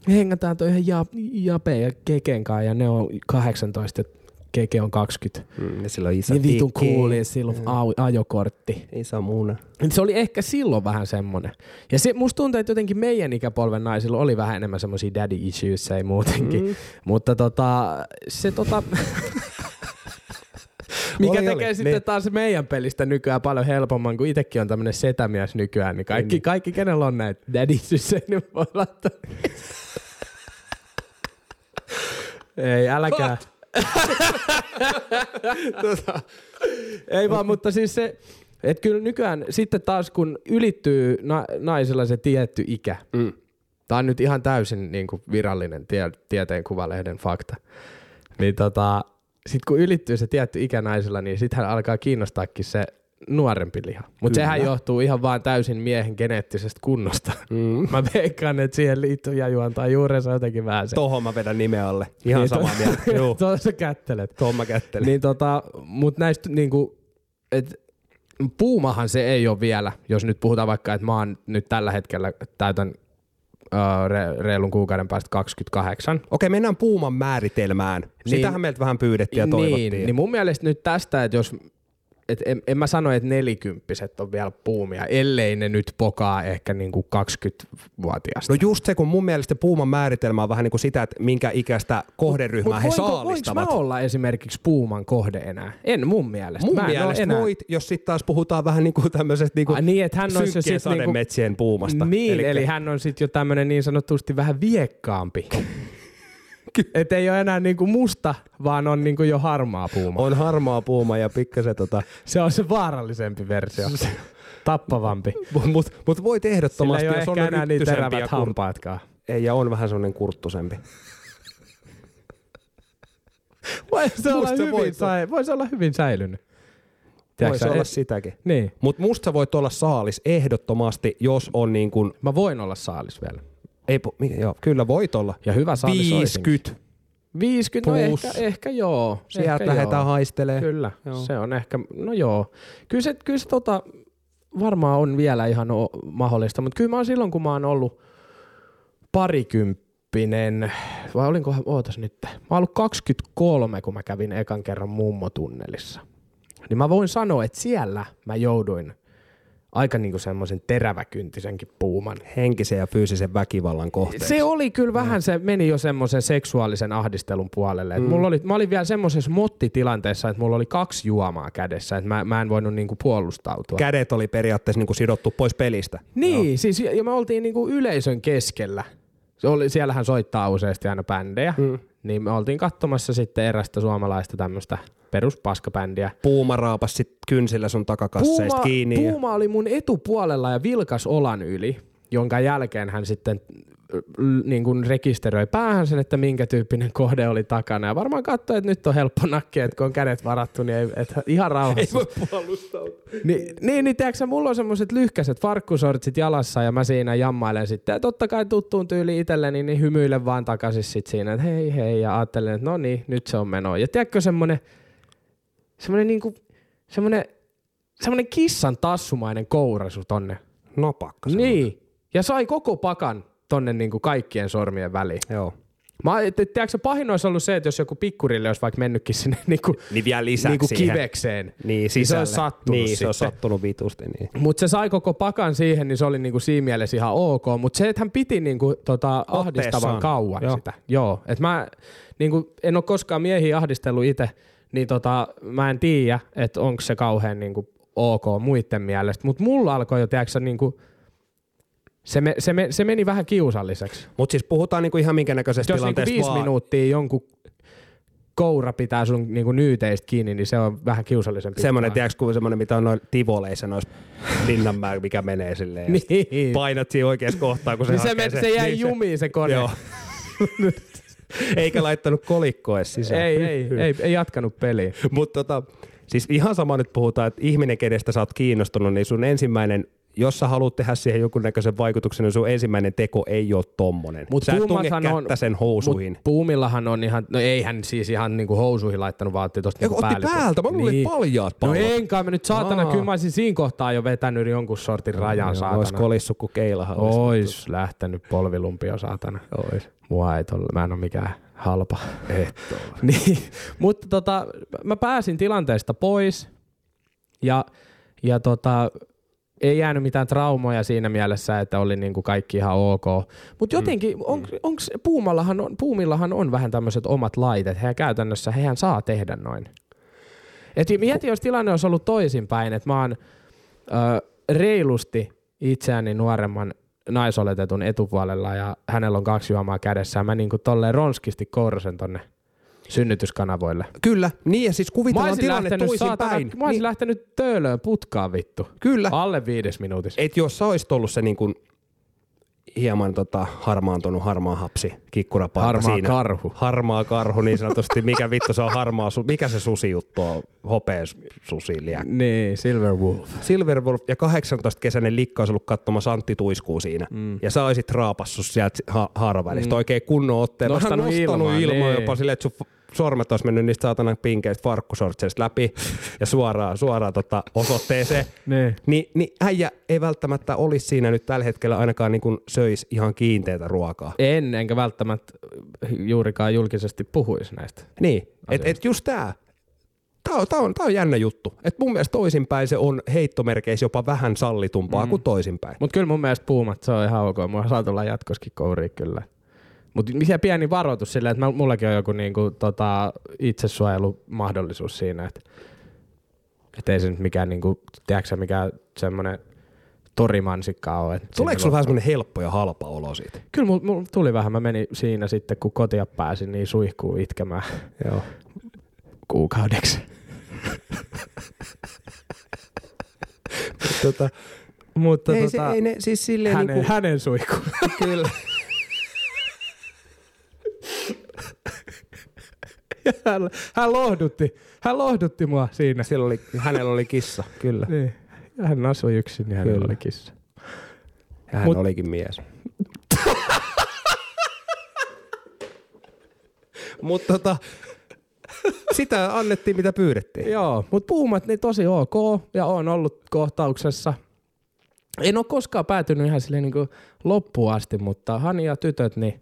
hengataan toi ihan ja, Jape ja Keken kanssa ja ne on 18 ja Keke on 20. Mm, ja silloin isä Niin vitun cool ja silloin au- ajokortti. Isä muuna. Se oli ehkä silloin vähän semmonen. Ja se, musta tuntuu, että jotenkin meidän ikäpolven naisilla oli vähän enemmän semmoisia daddy issues ei muutenkin. Mm. Mutta tota, se tota... <laughs> Mikä Oli, tekee oli. sitten Niin. taas meidän pelistä nykyään paljon helpomman, kun itsekin on tämmönen setämies nykyään, niin kaikki, Niin. kaikki kenellä on näitä daddy niin voi laittaa. Ei, äläkää. <laughs> tota, ei vaan, mutta siis se, että kyllä nykyään sitten taas kun ylittyy na- naisilla se tietty ikä, Mm. tämä on nyt ihan täysin niin kuin virallinen tie- tieteen kuvalehden fakta, niin tota, sitten kun ylittyy se tietty ikä naisilla, niin sitten alkaa kiinnostaakin se nuorempi liha. Mutta sehän johtuu ihan vaan täysin miehen geneettisestä kunnosta. Mm. Mä veikkaan, että siihen liittyy ja juontaa juurensa jotenkin vähän se. Tohon mä vedän nimen alle. Ihan Niin, samaa mieltä. <laughs> Joo. Tuolla sä kättelet. Tohon mä kättelen. Niin tota, mut näistä niinku, et puumahan se ei ole vielä, jos nyt puhutaan vaikka, että mä oon nyt tällä hetkellä täytän re, reilun kuukauden päästä 28. Okei, mennään puuman määritelmään. Sitähän meiltä vähän pyydettiin ja toivottiin. niin, niin mun mielestä nyt tästä, että jos et en, en mä sano, että nelikymppiset on vielä puumia, ellei ne nyt pokaa ehkä niinku 20-vuotiaasta. No just se, kun mun mielestä puuman määritelmä on vähän niin kuin sitä, että minkä ikäistä kohderyhmää he voinko, voinko saalistavat. mä olla esimerkiksi puuman kohde enää? En mun mielestä. Mun mä mielestä enää. voit, jos sitten taas puhutaan vähän niin kuin tämmöisestä niin kuin niin, että hän jo synkkien sit niinku, sademetsien puumasta. Niin, Elikkä- eli hän on sitten jo tämmöinen niin sanotusti vähän viekkaampi. <laughs> Et ei ole enää niinku musta, vaan on niinku jo harmaa puuma. on harmaa puuma ja pikkasen tota, Se on se vaarallisempi versio. Tappavampi. mutta mut voit Sillä ehdottomasti, ei ole jos on enää niin terävät kur- hampaatkaan. Ei, ja on vähän semmoinen kurttusempi. Voisi <laughs> se, olla hyvin, voit sai, voisi olla hyvin säilynyt. Voisi olla et- sitäkin. Niin. Mutta musta voit olla saalis ehdottomasti, jos on niin kuin, Mä voin olla saalis vielä. Ei, joo, kyllä voit olla. Ja hyvä saalis 50. 50, no ehkä, ehkä joo. Sieltä ehkä lähdetään haistelemaan. Kyllä, Joo. se on ehkä, no joo. Kyllä se, kyllä se tota, varmaan on vielä ihan o- mahdollista, mutta kyllä mä oon silloin, kun mä oon ollut parikymppinen, vai olinko, ootas nyt, mä oon ollut 23, kun mä kävin ekan kerran mummotunnelissa. Niin mä voin sanoa, että siellä mä jouduin aika niinku semmoisen teräväkyntisenkin puuman. Henkisen ja fyysisen väkivallan kohteeksi. Se oli kyllä vähän, se meni jo semmoisen seksuaalisen ahdistelun puolelle. Et mulla oli, mä olin vielä semmoisessa mottitilanteessa, että mulla oli kaksi juomaa kädessä, että mä, mä en voinut niinku puolustautua. Kädet oli periaatteessa niin kuin sidottu pois pelistä. niin, siis ja me oltiin niinku yleisön keskellä. Se oli, siellähän soittaa useasti aina bändejä, mm. niin me oltiin katsomassa sitten erästä suomalaista tämmöistä peruspaskabändiä. Puuma raapas sit kynsillä sun takakasseista Puuma, kiinni. ja- Puuma oli mun etupuolella ja vilkas olan yli, jonka jälkeen hän sitten niin kuin rekisteröi päähän sen, että minkä tyyppinen kohde oli takana. Ja varmaan katsoi, että nyt on helppo nakki, että kun on kädet varattu, niin ei, et ihan rauhassa. Ei voi puolustautua. Niin, niin, niin tiedätkö, mulla on semmoiset lyhkäiset farkkusortsit jalassa ja mä siinä jammailen sitten. Ja totta kai tuttuun tyyli itselleni, niin hymyilen vaan takaisin sit siinä, että hei hei ja ajattelen, että no niin, nyt se on meno. Ja tiedätkö semmonen, semmonen niinku, semmonen, semmonen kissan tassumainen kourasu tonne. Napakka. Niin. Ja sai koko pakan tonne niinku kaikkien sormien väliin. Joo. Mä, et, et, tiedätkö, pahin olisi ollut se, että jos joku pikkurille olisi vaikka mennytkin sinne <laughs> niinku, Niin vielä lisäksi niinku siihen. kivekseen. Niin, se sisälle. olisi sattunut Niin, se on sitten. sattunut vitusti. Niin. Mutta se sai koko pakan siihen, niin se oli niinku siinä mielessä ihan ok. Mutta se, että hän piti niinku tota ahdistavan kauan Joo. sitä. Joo. Et mä niinku, en ole koskaan miehiä ahdistellut itse, niin tota, mä en tiedä, että onko se kauhean niinku ok muiden mielestä. Mutta mulla alkoi jo, tiedätkö, niinku, se, me, se, me, se meni vähän kiusalliseksi. Mutta siis puhutaan niinku ihan minkä näköisestä Jos niinku tilanteesta viisi vaan. minuuttia jonkun koura pitää sun niinku nyyteistä kiinni, niin se on vähän kiusallisempi. Semmoinen, tiedätkö, kuin semmoinen, mitä on noin tivoleissa noissa Linnanmäellä, mikä menee silleen. Niin. Painat siinä oikeassa kohtaa, kun se Niin se, me, se jäi niin jumiin se kone. Joo. <laughs> Eikä laittanut kolikkoa sisään. Ei, ei, ei, ei jatkanut peliä. Mutta tota, siis ihan sama nyt puhutaan, että ihminen, kenestä sä oot kiinnostunut, niin sun ensimmäinen jos sä haluat tehdä siihen jonkunnäköisen vaikutuksen, niin sun ensimmäinen teko ei ole tommonen. Mut sä et tunge on- sen housuihin. Mut Puumillahan on ihan, no ei hän siis ihan niinku housuihin laittanut, otti tosta niinku otti päältä, mä luulin, että paljaat No pallot. enkä mä nyt saatana, Aa. kyllä mä olisin siinä kohtaa jo vetänyt jonkun sortin rajan Joo, saatana. Ois kolissut kuin keilahan. Ois lähtenyt polvilumpio saatana. Ois. Mua ei tolla, mä en oo mikään halpa. <laughs> niin, mutta tota, mä pääsin tilanteesta pois ja, ja tota, ei jäänyt mitään traumoja siinä mielessä, että oli niinku kaikki ihan ok. Mutta jotenkin, on, onks, Puumallahan on, Puumillahan on vähän tämmöiset omat laitet. He käytännössä, hehän saa tehdä noin. Et mieti, jos tilanne olisi ollut toisinpäin, että mä oon ö, reilusti itseäni nuoremman naisoletetun etupuolella ja hänellä on kaksi juomaa kädessä ja mä niinku tolleen ronskisti kourasen tonne synnytyskanavoille. Kyllä, niin ja siis kuvitellaan tilanne toisin päin. mä olisin Niin, lähtenyt töölöön putkaan vittu. kyllä, Alle viides minuutissa. et jos sä oisit ollut se niin kuin hieman tota, harmaantunut harmaa hapsi, kikkurapaikka Harmaa siinä. karhu. Harmaa karhu niin sanotusti. Mikä vittu se on harmaa, su- mikä se susi juttu on? Hopea susi liä. Niin, Silver Wolf. Silverwolf ja 18-kesäinen likka olisi ollut katsomassa Antti Tuiskuu siinä. Mm. Ja sä olisit raapassut sieltä ha- haaravälistä mm. oikein kunnon otteen. Nostanut nostanut ilmaan, ilmaa niin. jopa silleen, että sun sormet olisi mennyt niistä saatana pinkeistä farkkusortseista läpi ja suoraan, suoraan tota osoitteeseen. Niin. Ni, niin äijä ei välttämättä olisi siinä nyt tällä hetkellä ainakaan niin kuin söisi ihan kiinteitä ruokaa. En, enkä välttämättä juurikaan julkisesti puhuisi näistä. Niin, et, Asioista. et just tää. Tää on, tää, on, tää on jännä juttu. Et mun mielestä toisinpäin se on heittomerkeissä jopa vähän sallitumpaa mm. kuin toisinpäin. Mutta kyllä mun mielestä puumat, se on ihan ok. Mua saa tulla jatkoskin kouriin kyllä. Mutta pieni varoitus silleen, että mullakin on joku niinku, tota, itsesuojelumahdollisuus siinä, että et ei se nyt mikään, niinku, tiedätkö mikään semmoinen torimansikka ole. Tuleeko sulla vähän semmoinen helppo ja halpa olo siitä? Kyllä mulla mul tuli vähän. Mä menin siinä sitten, kun kotia pääsin, niin suihkuun itkemään Joo. kuukaudeksi. Tota, Mutta ei, tota, se, ei ne, siis silleen hänen, niinku, hänen suihku. kyllä. Hän, hän, lohdutti, hän lohdutti mua siinä. Sillä oli, hänellä oli kissa, kyllä. Niin. Ja hän asui yksin, niin hänellä Kyllä. oli kissa. Ja hän Mut- olikin mies. Mutta tota, sitä annettiin mitä pyydettiin. Joo, mutta puhumat niin tosi ok ja on ollut kohtauksessa. En ole koskaan päätynyt ihan silleen niin loppuun asti, mutta Hani ja tytöt, niin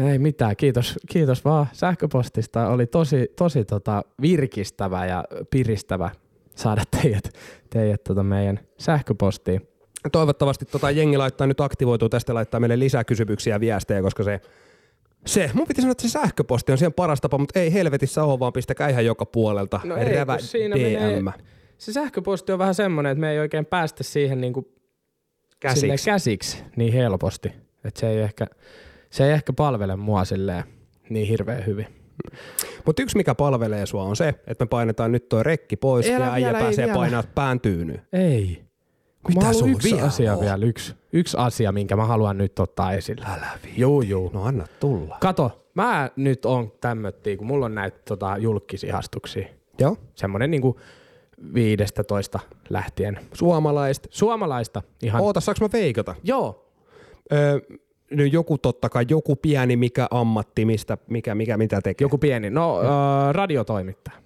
ei mitään. Kiitos, kiitos vaan sähköpostista. Oli tosi, tosi tota virkistävä ja piristävä saada teidät, teidät tota meidän sähköpostiin. Toivottavasti tota jengi laittaa nyt aktivoituu tästä laittaa meille lisää kysymyksiä ja viestejä, koska se, se, mun piti sanoa, että se sähköposti on siihen paras tapa, mutta ei helvetissä ole, vaan pistäkää ihan joka puolelta. No ei, Rävä siinä DM. menee- Se sähköposti on vähän semmoinen, että me ei oikein päästä siihen niin kuin Käsiksi. käsiksi, käsiksi niin helposti. Että se ei ehkä, se ei ehkä palvele mua silleen niin hirveän hyvin. Mutta yksi mikä palvelee sua on se, että me painetaan nyt toi rekki pois Älä ja äijä ei pääsee vielä. painaa pään tyynyyn. Ei. Kun Mitä mä sulla yksi vielä asia on? vielä, yksi, yksi asia, minkä mä haluan nyt ottaa esille. Älä viitti. Juu, juu. No anna tulla. Kato, mä nyt on tämmöttiä, kun mulla on näitä tota, julkisihastuksia. Joo. Semmonen niinku 15 lähtien. Suomalaista. Suomalaista ihan. Oota, saaks mä veikata? Joo, Öö, no joku totta kai, joku pieni mikä ammatti, mistä, mikä, mikä mitä tekee. joku pieni. No, äh, radiotoimittaja.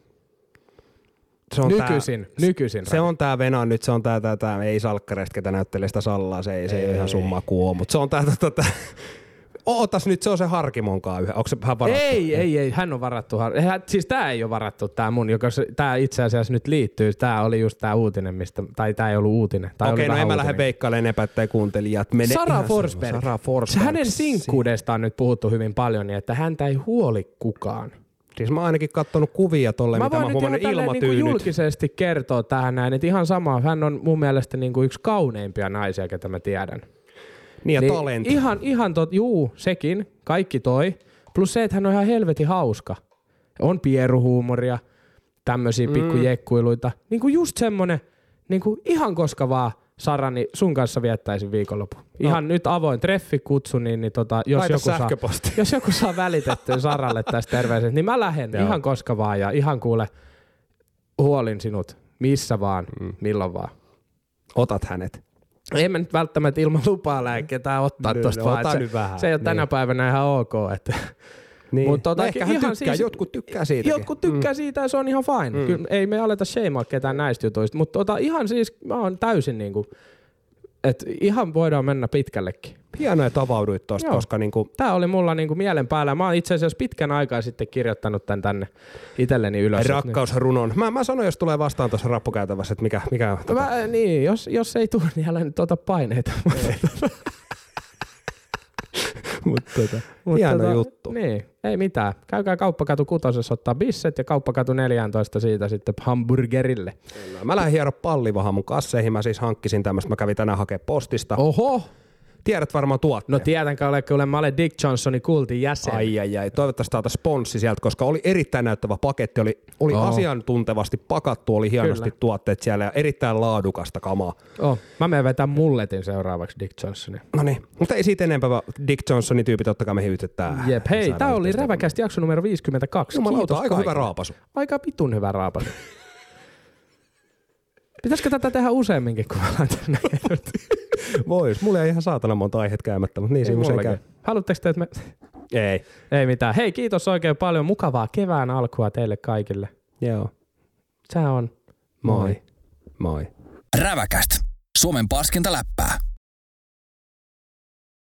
se on Nykyisin, Tää, nykyisin. se on tää Vena nyt, se on tää, tää, tää ei salkkareista, ketä näyttelee sitä sallaa, se ei, se ei, ole ihan summa kuo, mutta se on tää, tää, tää. Ootas nyt, se on se Harkimonkaan yhä. Onko se vähän varattu? Ei, ei, ei, hän on varattu. har- Hän, siis tää ei ole varattu, tää mun, joka tää itse asiassa nyt liittyy. Tää oli just tää uutinen, mistä, tai tää ei ollut uutinen. Tai Okei, oli no en mä lähde veikkailemaan epättäjä kuuntelijat. Mene Sara ihan Forsberg. Sara Forsberg. Hänen sinkkuudesta on nyt puhuttu hyvin paljon, niin että häntä ei huoli kukaan. Siis mä oon ainakin kattonut kuvia tolle, Mä mitä mä voin oon nyt ihan huomannut tälleen niin ilmatyynyt. julkisesti kertoa tähän näin, että ihan sama, hän on mun mielestä niin kuin yksi kauneimpia naisia, ketä mä tiedän. Niin ja Niin talentti. Ihan, ihan tot, juu, sekin, kaikki toi. Plus se, että hän on ihan helvetin hauska. On pieruhuumoria, tämmöisiä mm. pikkujekkuiluita. Niin kuin just semmonen, niin kuin ihan koska vaan Sara, niin sun kanssa viettäisin viikonloppu. Ihan nyt avoin treffikutsu, niin, niin tota, jos, Laita joku saa, jos joku saa välitettyä Saralle tästä terveiset, niin mä lähden Joo. ihan koska vaan ja ihan kuule huolin sinut missä vaan, mm. milloin vaan. Otat hänet. Ei mä nyt välttämättä ilman lupaa ketään ottaa No, tosta no, vaan. Se, vähän. se ei ole tänä Niin. päivänä ihan ok. Että Niin. Mut tota, no ehkä ihan tykkää, siis- jotkut tykkää siitä. Jotkut tykkää mm. siitä ja se on ihan fine. Mm. Kyllä, ei me aleta sheimaa ketään näistä jutuista, mutta tota, ihan siis mä oon täysin niinku, että ihan voidaan mennä pitkällekin. Hienoa, että avauduit tosta, Joo. koska niinku, Tämä oli mulla niinku mielen päällä. Mä oon itse asiassa pitkän aikaa sitten kirjoittanut tän tänne itselleni ylös. rakkausrunon. Mä, mä sanoin, jos tulee vastaan tuossa rappukäytävässä, että mikä, mikä tota, Mä, niin, jos, jos ei tule, niin älä nyt ota paineita. <laughs> mutta tota, Mut hieno juttu. Niin, ei mitään. Käykää kauppakatu kutosessa ottaa bisset ja kauppakatu 14 siitä sitten hamburgerille. Mä lähdin hiero pallivahan mun kasseihin. Mä siis hankkisin tämmöistä. Mä kävin tänään hakea postista. Oho! Tiedät varmaan tuotteen. No tiedänkö, ole, kyllä mä olen Dick Johnsonin kultin jäsen. Ai ai ai, toivottavasti täältä sponssi sieltä, koska oli erittäin näyttävä paketti, oli, oli Oo. asiantuntevasti pakattu, oli hienosti Kyllä. tuotteet siellä ja erittäin laadukasta kamaa. Oh, mä menen vetää mulletin seuraavaksi Dick Johnsonin. No niin, mutta ei siitä enempää, Dick Johnsonin tyypit, totta kai me hyvitetään. Jep, hei, tää oli. Räväkästi jakso numero 52. Jumalauta, Kiitos aika hyvä kaikille. raapasu. Aika vitun hyvä raapasu. <laughs> Pitäisikö tätä tehdä useamminkin, kun näin? <laughs> Vois, mulla ei ihan saatana monta aiheet käymättä, mutta niin siinä usein käy. Haluatteko te, että me... Ei. Ei mitään. Hei, kiitos oikein paljon. Mukavaa kevään alkua teille kaikille. Joo. Se on. Moi. Moi. Räväkäst. Suomen paskinta läppää.